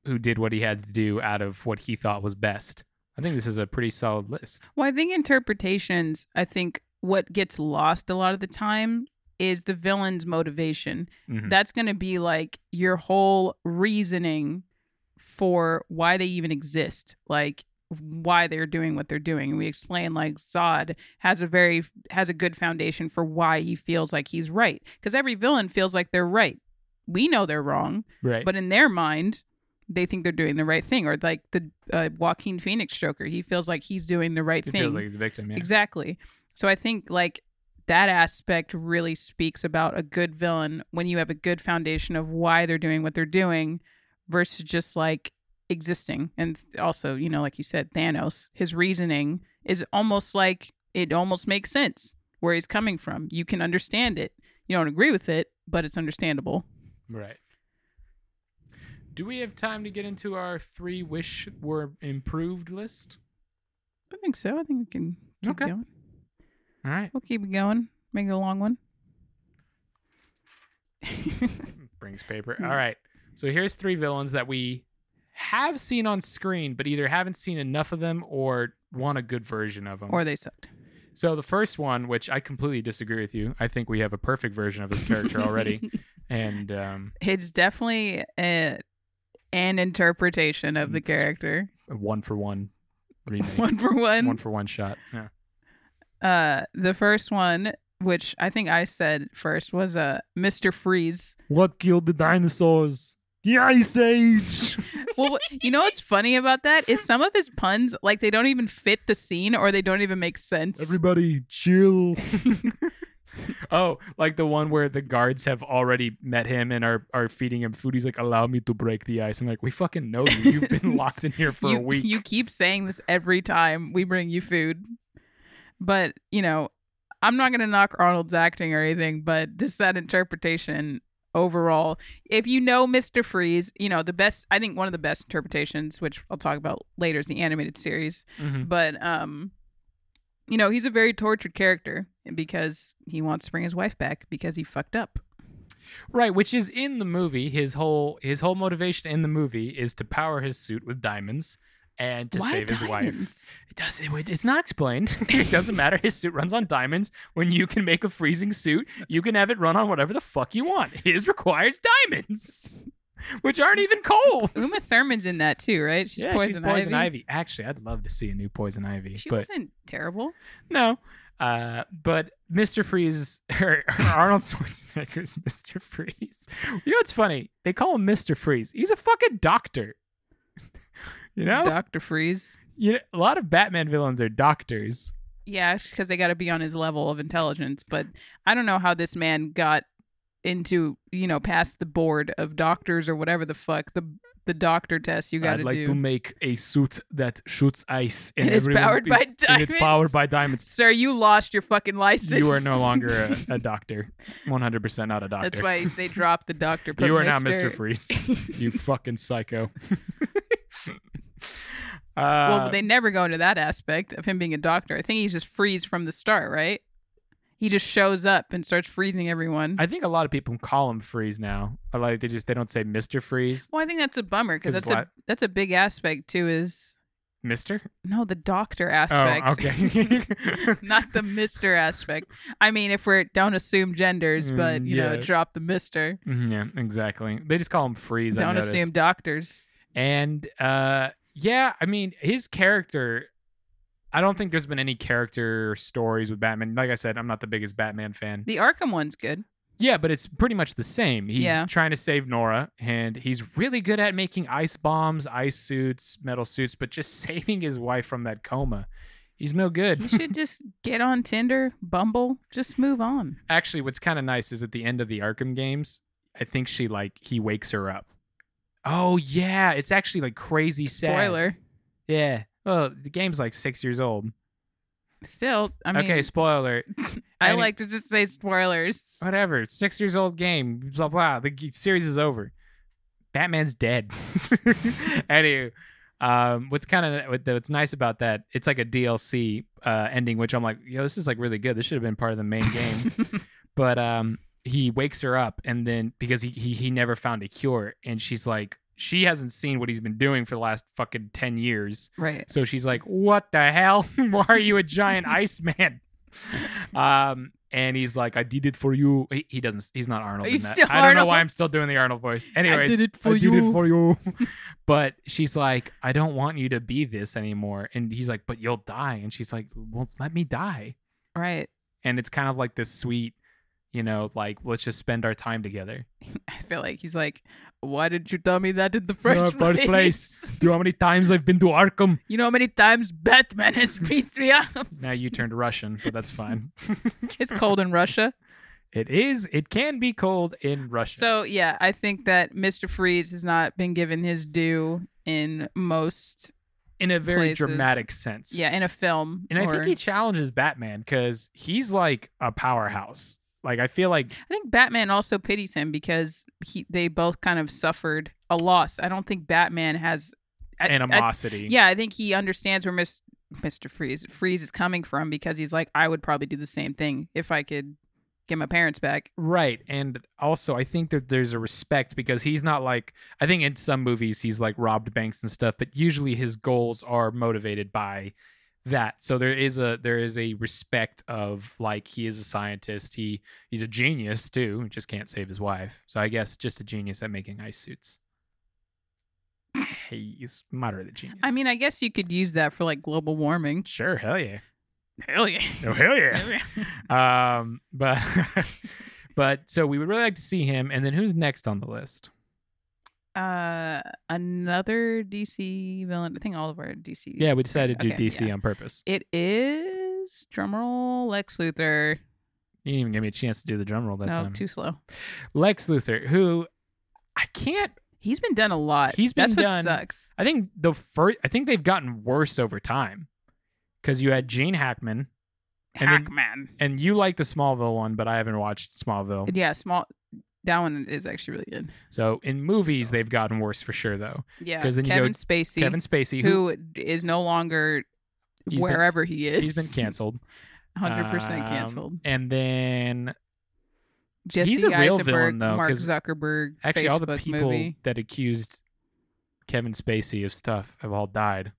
who did what he had to do out of what he thought was best. I think this is a pretty solid list. Well, I think interpretations, I think what gets lost a lot of the time is the villain's motivation. Mhm. That's going to be like your whole reasoning for why they even exist. Like why they're doing what they're doing. And we explain like Zod has a very has a good foundation for why he feels like he's right. Because every villain feels like they're right. We know they're wrong, Right. but in their mind, they think they're doing the right thing. Or like the uh, Joaquin Phoenix Joker, he feels like he's doing the right it thing. feels like he's a victim. Yeah. Exactly. So I think like that aspect really speaks about a good villain when you have a good foundation of why they're doing what they're doing versus just like existing. And also, you know, like you said, Thanos, his reasoning is almost like it almost makes sense where he's coming from. You can understand it. You don't agree with it, but it's understandable. Right. Do we have time to get into our three wish were improved list? I think so. I think we can keep Okay. going. All right. We'll keep it going. Make it a long one. (laughs) Brings paper. Hmm. All right. So here's three villains that we have seen on screen, but either haven't seen enough of them or want a good version of them. or they sucked. so the first one, which I completely disagree with you, I think we have a perfect version of this character already. (laughs) And um, it's definitely a, an interpretation of the It's- character. one for one remake. (laughs) One for one. one for one shot. Yeah. uh, the first one, which I think I said first, was uh, Mr. Freeze. What killed the dinosaurs? The Ice Age. (laughs) Well, you know what's funny about that is some of his puns, like they don't even fit the scene or they don't even make sense. Everybody, chill. (laughs) (laughs) oh, like the one where the guards have already met him and are, are feeding him food. He's like, "Allow me to break the ice." And like, we fucking know you. You've been (laughs) locked in here for you, a week. You keep saying this every time we bring you food. But, you know, I'm not going to knock Arnold's acting or anything, but just that interpretation overall. If you know Mr. Freeze, you know, the best, I think one of the best interpretations, which I'll talk about later, is the animated series. Mhm. But, um, you know, he's a very tortured character because he wants to bring his wife back because he fucked up. Right, which is in the movie. His whole his whole motivation in the movie is to power his suit with diamonds and to Why save his wife. It does. It, it's not explained. (laughs) it doesn't matter. His suit runs on diamonds. When you can make a freezing suit, you can have it run on whatever the fuck you want. His requires diamonds, (laughs) which aren't even cold. Uma Thurman's in that too, right? She's yeah, Poison, she's Poison Ivy. Ivy. Actually, I'd love to see a new Poison Ivy, She but wasn't terrible. no. Uh, but Mr. Freeze, (laughs) or, or Arnold Schwarzenegger's (laughs) Mr. Freeze. You know what's funny? They call him Mr. Freeze. He's a fucking doctor. you know, Doctor Freeze. you know, a lot of Batman villains are doctors. Yeah, because they got to be on his level of intelligence. But I don't know how this man got into, you know, past the board of doctors or whatever the fuck the the doctor test you got to do I'd like do. to make a suit that shoots ice, And it's everyone- powered by And it's powered by diamonds. Sir, you lost your fucking license. You are no longer a, (laughs) a doctor. One hundred percent not a doctor. That's why they (laughs) dropped the doctor. you are now Mr. Mr. Freeze. (laughs) you fucking psycho. well, uh, they never go into that aspect of him being a doctor. I think he's just freeze from the start, right? He just shows up and starts freezing everyone. I think a lot of people call him Freeze now. I Like they just they don't say Mister Freeze. well, I think that's a bummer because that's a what? that's a big aspect too. Is Mister? no the doctor aspect. Oh, aspect. okay. (laughs) (laughs) not the Mister aspect. I mean, if we're don't assume genders, but Mm, you know, drop the Mister. Mhm, yeah, exactly. They just call him Freeze. I Don't assume doctors. And uh yeah, I mean his character I don't think there's been any character stories with Batman. Like I said, I'm not the biggest Batman fan. The Arkham one's good. Yeah, but it's pretty much the same. He's Yeah. trying to save Nora and he's really good at making ice bombs, ice suits, metal suits, but just (laughs) saving his wife from that coma. He's no good. You (laughs) should just get on Tinder, Bumble, just move on. Actually, what's kind of nice is at the end of the Arkham games, I think she like he wakes her up. Oh yeah, it's actually like crazy sad. Spoiler. Yeah. Well, the game's like six years old. Still, I mean, okay, spoiler. (laughs) I any- like to just say spoilers. Whatever. Six years old game. Blah blah. The g- series is over. Batman's dead. (laughs) (laughs) Anyway, um, what's kind of what's nice about that? It's like a DLC uh, ending, which I'm like, yo, this is like really good. This should have been part of the main game. but um, he wakes her up, and then because he, he he never found a cure, and she's like, she hasn't seen what he's been doing for the last fucking ten years. right. So she's like, "What the hell? (laughs) Why are you a giant (laughs) Iceman?" Um, and he's like, "I did it for you." He, he doesn't. He's not Arnold. He's in that. still I don't know why I'm still doing the Arnold voice. Anyways, did it for I did it for you. (laughs) but she's like, "I don't want you to be this anymore." And he's like, "But you'll die." And she's like, "Well, let me die." Right. And it's kind of like this sweet, you know, like let's just spend our time together. I feel like he's like, why didn't you tell me that in the first, first place? place. Do you know how many times I've been to Arkham? You know how many times Batman has (laughs) beat me up? Now you turned Russian, but that's fine. (laughs) It's cold in Russia. (laughs) It is. It can be cold in Russia. So yeah, I think that Mr. Freeze has not been given his due in most in a very places. dramatic sense. yeah, in a film. And I think he challenges Batman because he's like a powerhouse. Like I feel like I think Batman also pities him because he they both kind of suffered a loss. I don't think Batman has I- I- animosity. yeah, I think he understands where Miss, Mr. Freeze Freeze is coming from because he's like, I would probably do the same thing if I could get my parents back. Right. And also I think that there's a respect because he's not like I think in some movies he's like robbed banks and stuff, but usually his goals are motivated by that. So there is a there is a respect of like he is a scientist. He he's a genius too. He just can't save his wife. So I guess just a genius at making ice suits. He's moderate genius. I mean, I guess you could use that for like global warming. sure, hell yeah. Hell yeah. Oh hell yeah. (laughs) Um, but (laughs) but so we would really like to see him. And then who's next on the list? Uh, another DC villain. I think all of our DC. Yeah, we decided to do Okay, DC yeah. on purpose. It is drumroll Lex Luthor. You didn't even give me a chance to do the drum roll that no, time. too slow. Lex Luthor, who I can't. He's been done a lot. He's been That's what sucks. I think the first. I think they've gotten worse over time because you had Gene Hackman, And then- Hackman. and you like the Smallville one, but I haven't watched Smallville. Yeah, small. That one is actually really good. So in movies, they've gotten worse for sure, though. Yeah, 'Cause then you Kevin go- Spacey, Kevin Spacey, who who is no longer He's been- wherever he is. he's been canceled, (laughs) Hundred percent Um, canceled. and then Jesse he's a real Eisenberg, villain, though, Mark Zuckerberg. actually Facebook all the people movie. that accused Kevin Spacey of stuff have all died.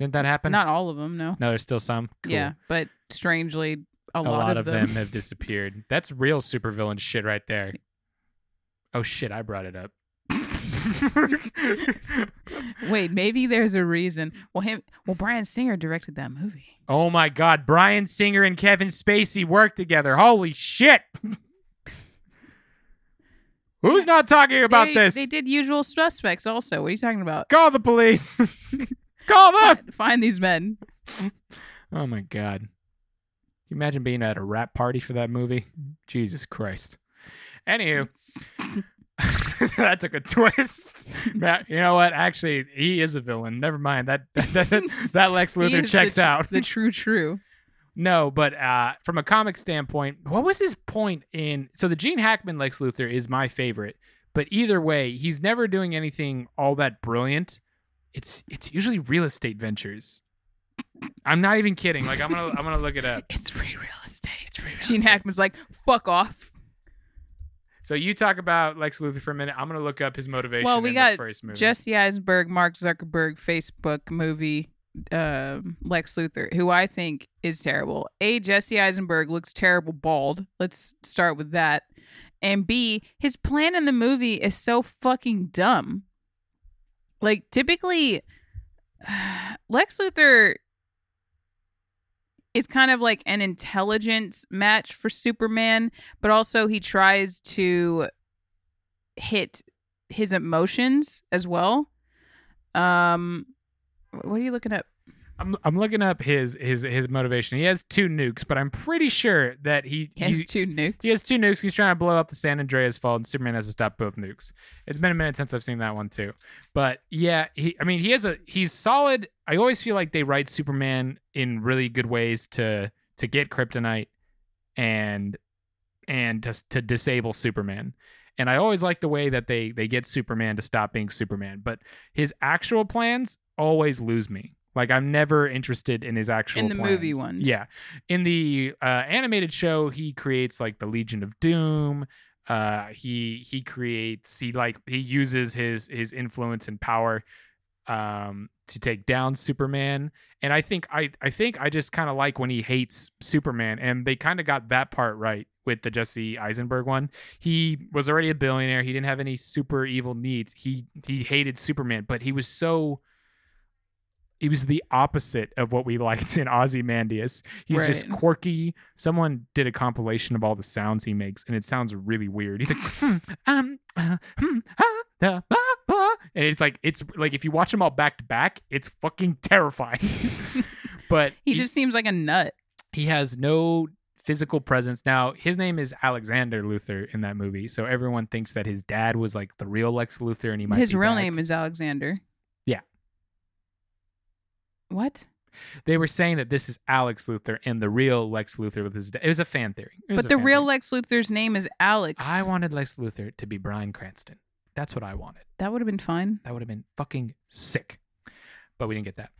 Didn't that happen? Not all of them, no. No, there's still some. Cool. Yeah, but strangely, a, a lot, of, of them. have (laughs) disappeared. That's real supervillain shit right there. Oh shit, I brought it up. (laughs) Wait, maybe there's a reason. Well, him. Well, Bryan Singer directed that movie. oh my god, Bryan Singer and Kevin Spacey worked together. Holy shit. (laughs) Who's not talking about they, this? They did Usual Suspects also. What are you talking about? Call the police. (laughs) Call them. Find, find these men. Oh my god. Can you imagine being at a rap party for that movie? Jesus Christ. Anywho, (laughs) that took a twist. Matt, you know what? Actually, he is a villain. Never mind. That (laughs) that, that, that Lex Luthor checks the, out. The true, true. No, but uh, from a comic standpoint, what was his point in? So the Gene Hackman Lex Luthor is my favorite, but either way, he's never doing anything all that brilliant. It's it's usually real estate ventures. I'm not even kidding. Like I'm gonna I'm gonna look it up. (laughs) It's free real estate. It's free real Gene estate. Hackman's like, fuck off. So you talk about Lex Luthor for a minute. I'm gonna look up his motivation. Well, we in got the first movie. Jesse Eisenberg, Mark Zuckerberg, Facebook movie, um, Lex Luthor, who I think is terrible. A, Jesse Eisenberg looks terrible bald. Let's start with that. And B, his plan in the movie is so fucking dumb. Like, typically, (sighs) Lex Luthor is kind of like an intelligence match for Superman, but also he tries to hit his emotions as well. Um, what are you looking at? I'm I'm looking up his his his motivation. He has two nukes, but I'm pretty sure that he He has two nukes. he has two nukes. He's trying to blow up the San Andreas fault, and Superman has to stop both nukes. It's been a minute since I've seen that one too, but yeah, he. I mean, he has a he's solid. I always feel like they write Superman in really good ways to to get kryptonite and and to to disable Superman. And I always like the way that they they get Superman to stop being Superman, but his actual plans always lose me. Like I'm never interested in his actual In the movie ones. Yeah, in the uh, animated show, he creates like the Legion of Doom. Uh, he he creates he like he uses his his influence and power um to take down Superman. And I think I I think I just kind of like when he hates Superman, and they kind of got that part right with the Jesse Eisenberg one. He was already a billionaire. He didn't have any super evil needs. He he hated Superman, but he was so he was the opposite of what we liked in Ozymandias. He's just quirky. Someone did a compilation of all the sounds he makes, and it sounds really weird. He's like, (laughs) "Hmm, um, uh, hmm, ah, da, ba, ba," and it's like it's like if you watch them all back to back, it's fucking (laughs) terrifying. (laughs) but he just seems like a nut. he has no physical presence. Now, his name is Alexander Luthor in that movie, so everyone thinks that his dad was like the real Lex Luthor, and he might His real back. name is Alexander. What? They were saying that this is Alex Luthor and the real Lex Luthor with his. It was a fan theory. It was But a the fan real theory. Lex Luthor's name is Alex. I wanted Lex Luthor to be Bryan Cranston. That's what I wanted. that would have been fun. That would have been fucking sick. But we didn't get that.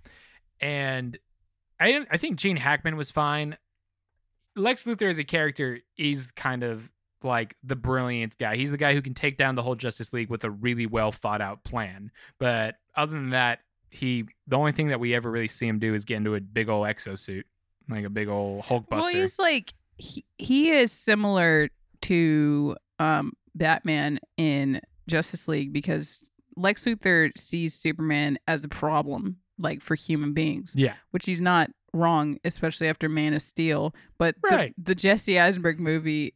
And I didn't, I think Gene Hackman was fine. Lex Luthor as a character is kind of like the brilliant guy. He's the guy who can take down the whole Justice League with a really well thought out plan. But other than that, he the only thing that we ever really see him do is get into a big old exosuit, like a big old Hulk Well, he's like he, he is similar to um Batman in Justice League because Lex Luthor sees Superman as a problem, like for human beings, yeah. which he's not wrong, especially after Man of Steel. But Right. the, the Jesse Eisenberg movie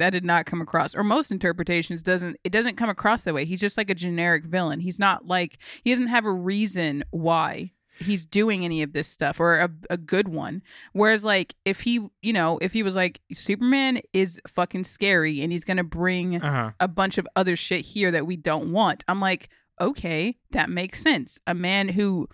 that did not come across, or most interpretations doesn't it doesn't come across that way. He's just like a generic villain. He's not like he doesn't have a reason why he's doing any of this stuff or a, a good one. Whereas like if he you know if he was like Superman is fucking scary and he's gonna bring Uh huh. a bunch of other shit here that we don't want. I'm like, okay, that makes sense. A man who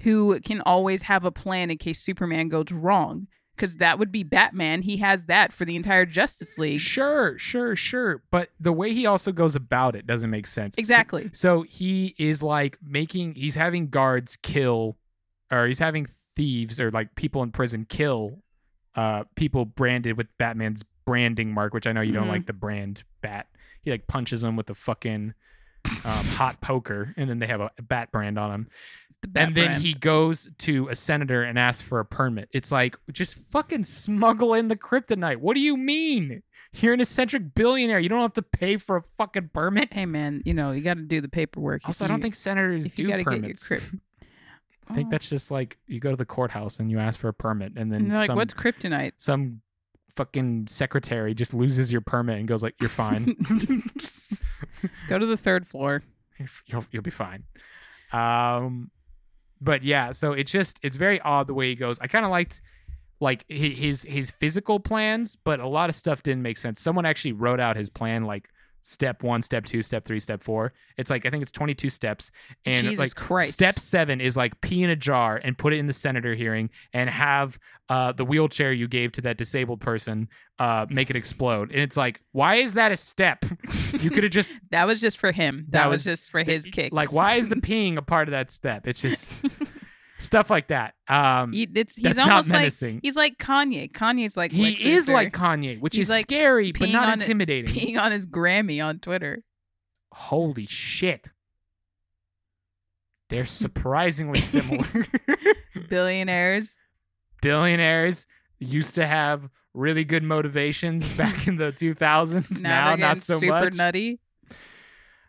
who can always have a plan in case Superman goes wrong. Because that would be Batman. He has that for the entire Justice League. Sure, sure, sure. But the way he also goes about it doesn't make sense. Exactly. So, he is like making, he's having guards kill, or he's having thieves or like people in prison kill uh, people branded with Batman's branding mark, which I know you don't Mhm. like the brand bat. He like punches them with the fucking um, hot poker, and then they have a bat brand on them. The and then brand. he goes to a senator and asks for a permit. It's like just fucking smuggle in the kryptonite. What do you mean? You're an eccentric billionaire. You don't have to pay for a fucking permit. Hey man, you know you got to do the paperwork. Also, I don't think senators do you permits. crypt. (laughs) I think that's just like you go to the courthouse and you ask for a permit, and then And they're like, what's kryptonite? some fucking secretary just loses your permit and goes like, "You're fine. (laughs) (laughs) Go to the third floor. you'll you'll be fine." Um, but yeah, so it's just it's very odd the way he goes. I kind of liked like his his physical plans, but a lot of stuff didn't make sense. Someone actually wrote out his plan like step one, step two, step three, step four. It's like I think it's twenty two steps, and Jesus like Christ. step seven is like pee in a jar and put it in the senator hearing and have uh, the wheelchair you gave to that disabled person uh, make it explode. And it's like, why is that a step? You could have just (laughs) That was just for him. That, That was, was- just for his kicks. like, why is the peeing a part of that step? It's just (laughs) stuff like that. Um, He, it's, he's that's not almost like menacing. he's like Kanye. Kanye's like he Lex is Luthor, like Kanye, which He's is like scary but not on it- intimidating. peeing on his Grammy on Twitter. Holy shit. They're (laughs) surprisingly similar. (laughs) Billionaires. Billionaires used to have really good motivations back (laughs) in the 2000s. Now, now not so super much. nutty.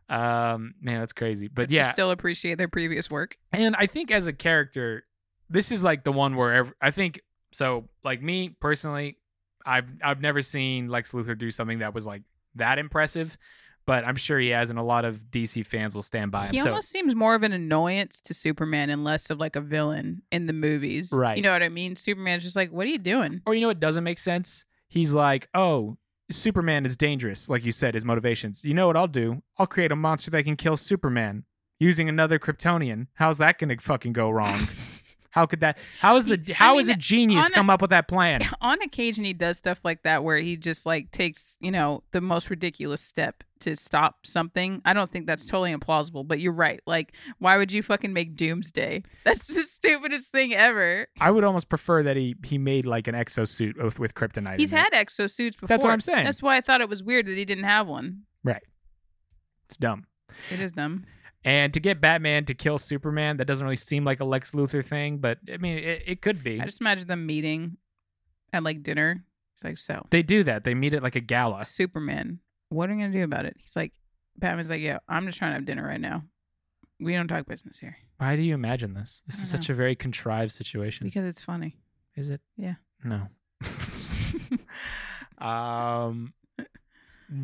Um, man, that's crazy. But But yeah, still appreciate their previous work. And I think as a character, this is like the one where ev- I think so. Like me personally, I've I've never seen Lex Luthor do something that was like that impressive. but I'm sure he has, and a lot of DC fans will stand by him. He so almost seems more of an annoyance to Superman and less of like a villain in the movies. Right. You know what I mean? Superman's just like, what are you doing? or you know what doesn't make sense? He's like, oh, Superman is dangerous, like you said, his motivations. You know what I'll do? I'll create a monster that can kill Superman using another Kryptonian. How's that gonna fucking go wrong? (laughs) How could that? How is the? I How is mean, a genius on a- come up with that plan? (laughs) On occasion, he does stuff like that where he just like takes, you know, the most ridiculous step to stop something. I don't think that's totally implausible, but you're right. Like, why would you fucking make Doomsday? (laughs) That's the stupidest thing ever. I would almost prefer that he he made like an exosuit with, with kryptonite. He's had it. had exosuits before. That's what I'm saying. That's why I thought it was weird that he didn't have one. right. It's dumb. It is dumb. And to get Batman to kill Superman, that doesn't really seem like a Lex Luthor thing, but I mean, it, it could be. I just imagine them meeting at like dinner. It's like, so They do that. They meet at like a gala. Superman, what are you gonna do about it? He's like, Batman's like, yeah, I'm just trying to have dinner right now. We don't talk business here Why do you imagine this? This is don't such a very contrived situation. because it's funny. Is it? Yeah. No. (laughs) (laughs) um.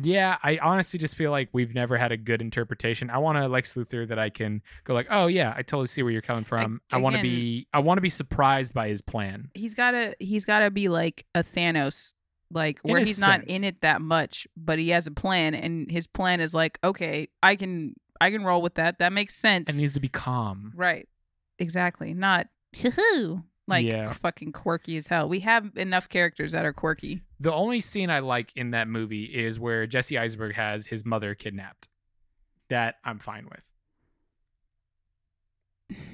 Yeah, I honestly just feel like we've never had a good interpretation. I want a Lex Luthor that I can go like, oh yeah, I totally see where you're coming from. I want to be, I want to be surprised by his plan. He's gotta he's gotta be like a Thanos, like where he's not in it that much, but he has a plan, and his plan is like, okay, I can I can roll with that. That makes sense. And needs to be calm. Right. Exactly. Not hoo like Yeah. fucking quirky as hell. We have enough characters that are quirky. The only scene I like in that movie is where Jesse Eisenberg has his mother kidnapped. That I'm fine with. (sighs)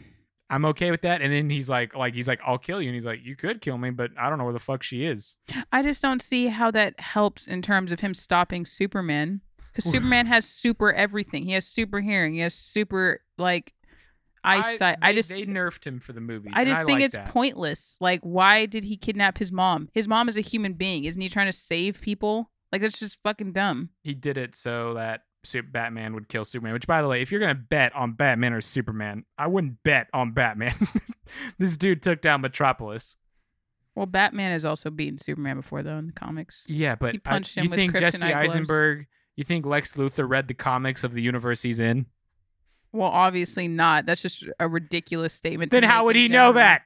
I'm okay with that. And then he's like, like he's like, I'll kill you. And he's like, you could kill me, but I don't know where the fuck she is. I just don't see how that helps in terms of him stopping Superman. Because Superman has super everything. He has super hearing. He has super like eyesight. I, they- just they nerfed him for the movies. I just think like it's that. pointless. Like, why did he kidnap his mom? His mom is a human being. Isn't he trying to save people? Like that's just fucking dumb. He did it so that Batman would kill Superman. Which, by the way, if you're gonna bet on Batman or Superman, I wouldn't bet on Batman. (laughs) this dude took down Metropolis. Well, Batman has also beaten Superman before though in the comics. Yeah, but He I- punched him you with think Jesse kryptonite gloves. Eisenberg? You think Lex Luthor read the comics of the universe he's in? Well, obviously not. That's just a ridiculous statement. Then how would he know that?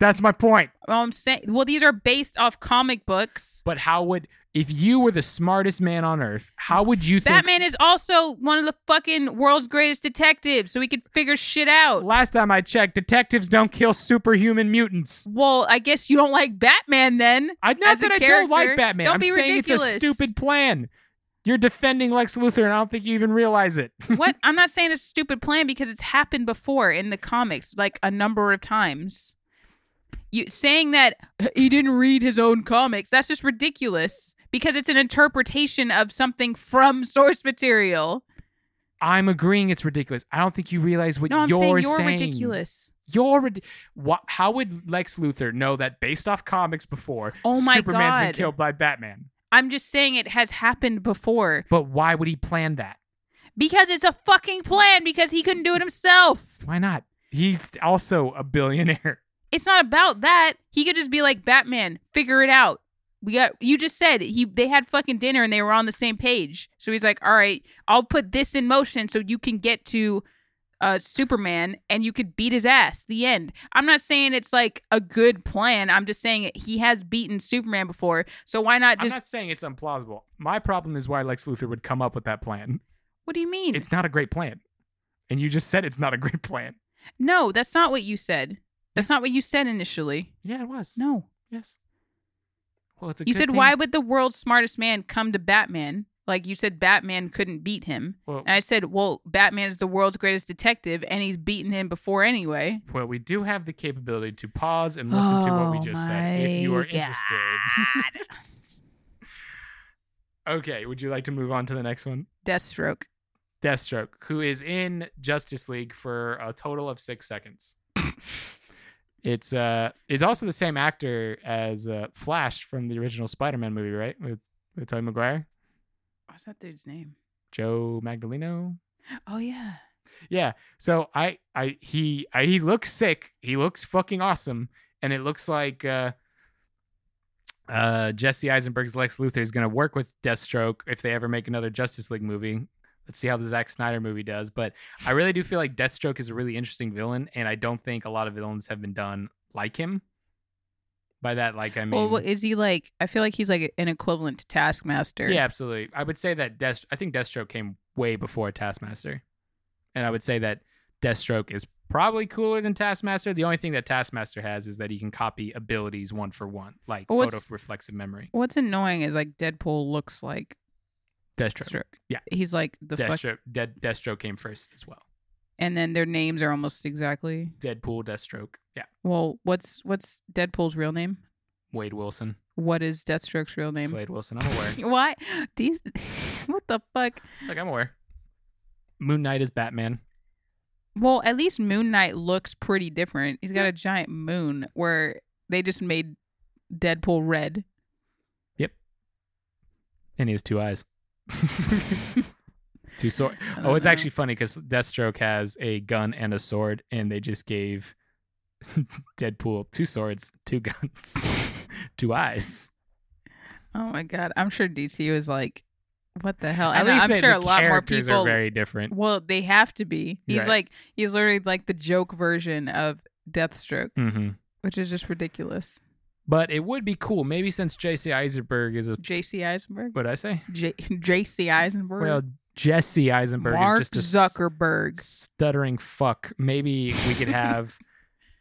That's my point. Well, I'm saying, well, these are based off comic books. But how would if you were the smartest man on earth? How would you think? Batman is also one of the fucking world's greatest detectives, so he could figure shit out. Last time I checked, detectives don't kill superhuman mutants. Well, I guess you don't like Batman then. I not that I don't like Batman. don't I'm be saying ridiculous. it's a stupid plan. You're defending Lex Luthor, and I don't think you even realize it. (laughs) what? I'm not saying it's a stupid plan because it's happened before in the comics, like a number of times. You saying that he didn't read his own comics, that's just ridiculous because it's an interpretation of something from (laughs) source material. I'm agreeing it's ridiculous. I don't think you realize what No, I'm you're saying you're saying. ridiculous. You're rid- what, How would Lex Luthor know that based off comics before, Oh my Superman's been killed by Batman? I'm just saying it has happened before But why would he plan that? because it's a fucking plan because he couldn't do it himself. Why not? He's also a billionaire. (laughs) It's not about that. He could just be like Batman, figure it out. We got you just said he they had fucking dinner and they were on the same page. So he's like, "All right, I'll put this in motion so you can get to uh Superman and you could beat his ass." The end. I'm not saying it's like a good plan. I'm just saying he has beaten Superman before. So why not just. I'm not saying it's implausible. My problem is why Lex Luthor would come up with that plan. What do you mean? It's not a great plan. And you just said it's not a great plan. no, that's not what you said. That's not what you said initially. Yeah, it was. No. Yes. Well, it's a You said thing- why would the world's smartest man come to Batman? Like you said Batman couldn't beat him. Well, And I said, well, Batman is the world's greatest detective, and he's beaten him before anyway. well, we do have the capability to pause and listen to what we Oh just said if you are my interested. (laughs) (laughs) okay, would you like to move on to the next one? Deathstroke. Deathstroke, who is in Justice League for a total of six seconds. (laughs) it's uh, it's also the same actor as uh, Flash from the original Spider-Man movie, right? With with Tobey Maguire, What's that dude's name? Joe Manganiello. Oh yeah. Yeah. So I, I, he, I, he looks sick. He looks fucking awesome, and it looks like uh, uh, Jesse Eisenberg's Lex Luthor is gonna work with Deathstroke if they ever make another Justice League movie. Let's see how the Zack Snyder movie does. But I really do feel like Deathstroke is a really interesting villain, and I don't think a lot of villains have been done like him. By that, like I mean, well, what- is he like? I feel like he's like an equivalent to Taskmaster. yeah, absolutely. I would say that Death. I think Deathstroke came way before Taskmaster, and I would say that Deathstroke is probably cooler than Taskmaster. The only thing that Taskmaster has is that he can copy abilities one for one, like what's- photo reflexive memory. What's annoying is like Deadpool looks like Deathstroke. Deathstroke. Yeah. He's like the fuck, Deathstroke, Dead, Deathstroke came first as well. And then their names are almost exactly. Deadpool, Deathstroke. Yeah, Well, what's what's Deadpool's real name? Wade Wilson, What is Deathstroke's real name? Slade Wilson. I'm aware. (laughs) Why? These. (laughs) what the fuck? Look, I'm aware. Moon Knight is Batman. Well, at least Moon Knight looks pretty different. He's got a giant moon where they just made Deadpool red. Yep. And he has two eyes. (laughs) two sword. Oh, it's actually funny because Deathstroke has a gun and a sword, and they just gave (laughs) Deadpool two swords, two guns, (laughs) two eyes. Oh my god! I'm sure DC was like, "What the hell?" At And least I'm they- sure a lot more people. are very different. well, they have to be. He's Right. like he's literally like the joke version of Deathstroke, hmm which is just ridiculous. But it would be cool, maybe since J.C. Eisenberg is a. J.C. Eisenberg. What did I say? J- (laughs) J.C. Eisenberg. Well, Jesse Eisenberg Mark is just a Zuckerberg. stuttering fuck. Maybe we could have. (laughs)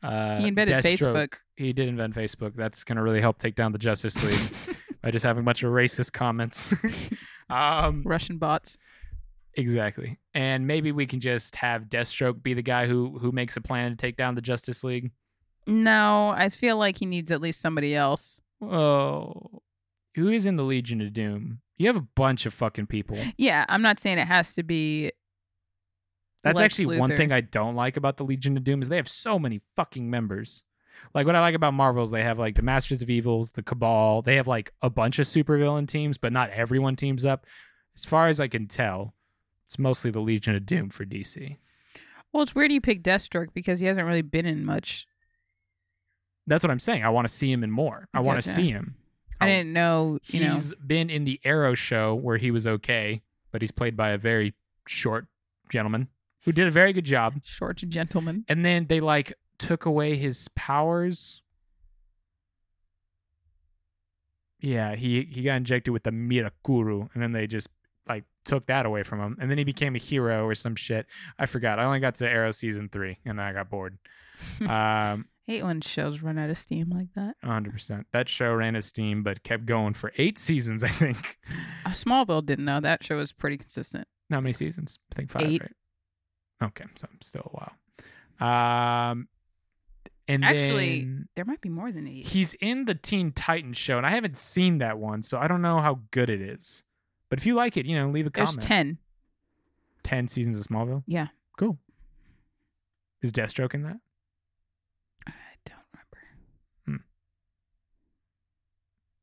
Uh, he invented Deathstroke- Facebook. He did invent Facebook. That's going to really help take down the Justice League (laughs) by just having a bunch of racist comments. (laughs) um, Russian bots. exactly. And maybe we can just have Deathstroke be the guy who who makes a plan to take down the Justice League. No, I feel like he needs at least somebody else. Oh, who is in the Legion of Doom? You have a bunch of fucking people. Yeah, I'm not saying it has to be. That's Lex actually one thing I don't like about the Legion of Doom is they have so many fucking members. Like what I like about Marvel is they have like the Masters of Evils, the Cabal. They have like a bunch of supervillain teams, but not everyone teams up. As far as I can tell, it's mostly the Legion of Doom for DC. Well, it's weird you pick Deathstroke because he hasn't really been in much. That's what I'm saying. I want to see him in more. I want to see him. I didn't know, you know. He's been in the Arrow show where he was okay, but he's played by a very short gentleman who did a very good job. Short gentleman. and then they like took away his powers. Yeah, he he got injected with the Mirakuru, and then they just like took that away from him, and then he became a hero or some shit. I forgot. I only got to Arrow season three, and then I got bored. (laughs) um, hate when shows run out of steam like that. hundred percent. That show ran a steam, but kept going for eight seasons. (laughs) I think. Uh, Smallville didn't know that show was pretty consistent. How many seasons? I think five. Eight. Right? Okay, so I'm still a while. Um, and Actually, then- There might be more than eight. He's in the Teen Titans show, and I haven't seen that one, so I don't know how good it is. But if you like it, you know, leave a There's comment. ten. 10 seasons of Smallville? Yeah. Cool. Is Deathstroke in that? I don't remember.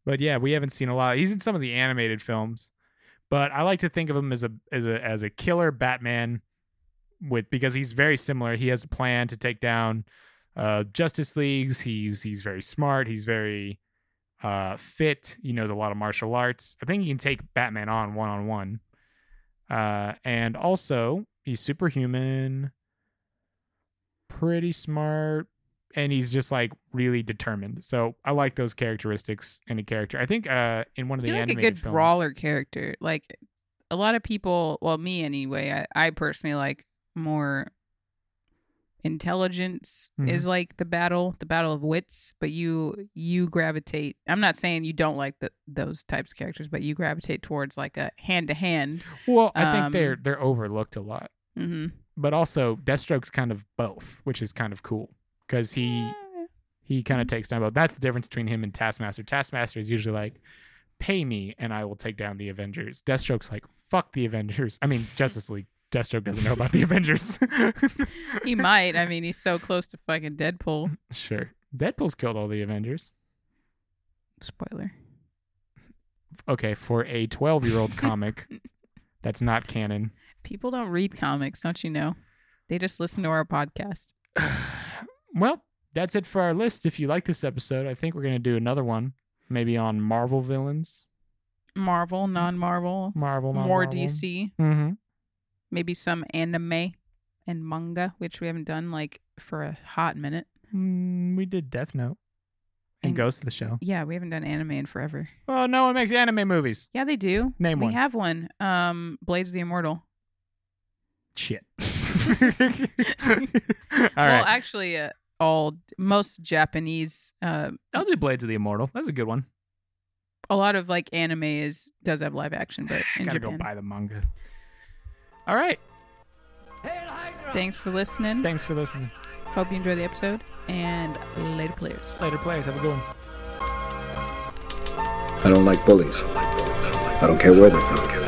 But yeah, we haven't seen a lot. He's in some of the animated films, but I like to think of him as a as a as a killer Batman with because he's very similar. He has a plan to take down uh, Justice Leagues. He's he's very smart. He's very uh, fit. He knows a lot of martial arts. I think he can take Batman on one on one. And also he's superhuman, pretty smart, and he's just like really determined. So I like those characteristics in a character. I think uh in one of the like a good films, brawler character. Like a lot of people, well, me anyway. I, I personally like more intelligence Mhm. is like the battle, the battle of wits. But you you gravitate. I'm not saying you don't like the, those types of characters, but you gravitate towards like a hand to hand. Well, I think they're um, they're overlooked a lot, Mm-hmm. but also Deathstroke's kind of both, which is kind of cool because he he kind of takes down both. That's the difference between him and Taskmaster. Taskmaster is usually like, pay me and I will take down the Avengers. Deathstroke's like, fuck the Avengers. I mean Justice League. Deathstroke doesn't know about the Avengers. (laughs) he might. I mean, he's so close to fucking Deadpool. (laughs) Sure. Deadpool's killed all the Avengers. Spoiler. Okay, for a 12 year old (laughs) comic that's not canon. People don't read comics, don't you know? They just listen to our podcast. (sighs) well, that's it for our list. If you like this episode, I think we're going to do another one, maybe on Marvel villains. Marvel, non-Marvel, Marvel, more DC. Mm-hmm. Maybe some anime and manga, which we haven't done like for a hot minute. Mm, we did Death Note and And- Ghost of the Shell. Yeah, we haven't done anime in forever. Well, no one makes anime movies. Yeah, they do. Name we one. have one. Um, Blades of the Immortal. Shit. (laughs) all well, actually, uh, all most Japanese, uh, I'll do Blades of the Immortal. That's a good one. a lot of like anime is does have live action, but (sighs) in Gotta Japan. go buy the manga. All right. Thanks for listening. Thanks for listening. Hope you enjoy the episode and later players. Later, players. Have a good one. I don't like bullies. I don't care where they're from.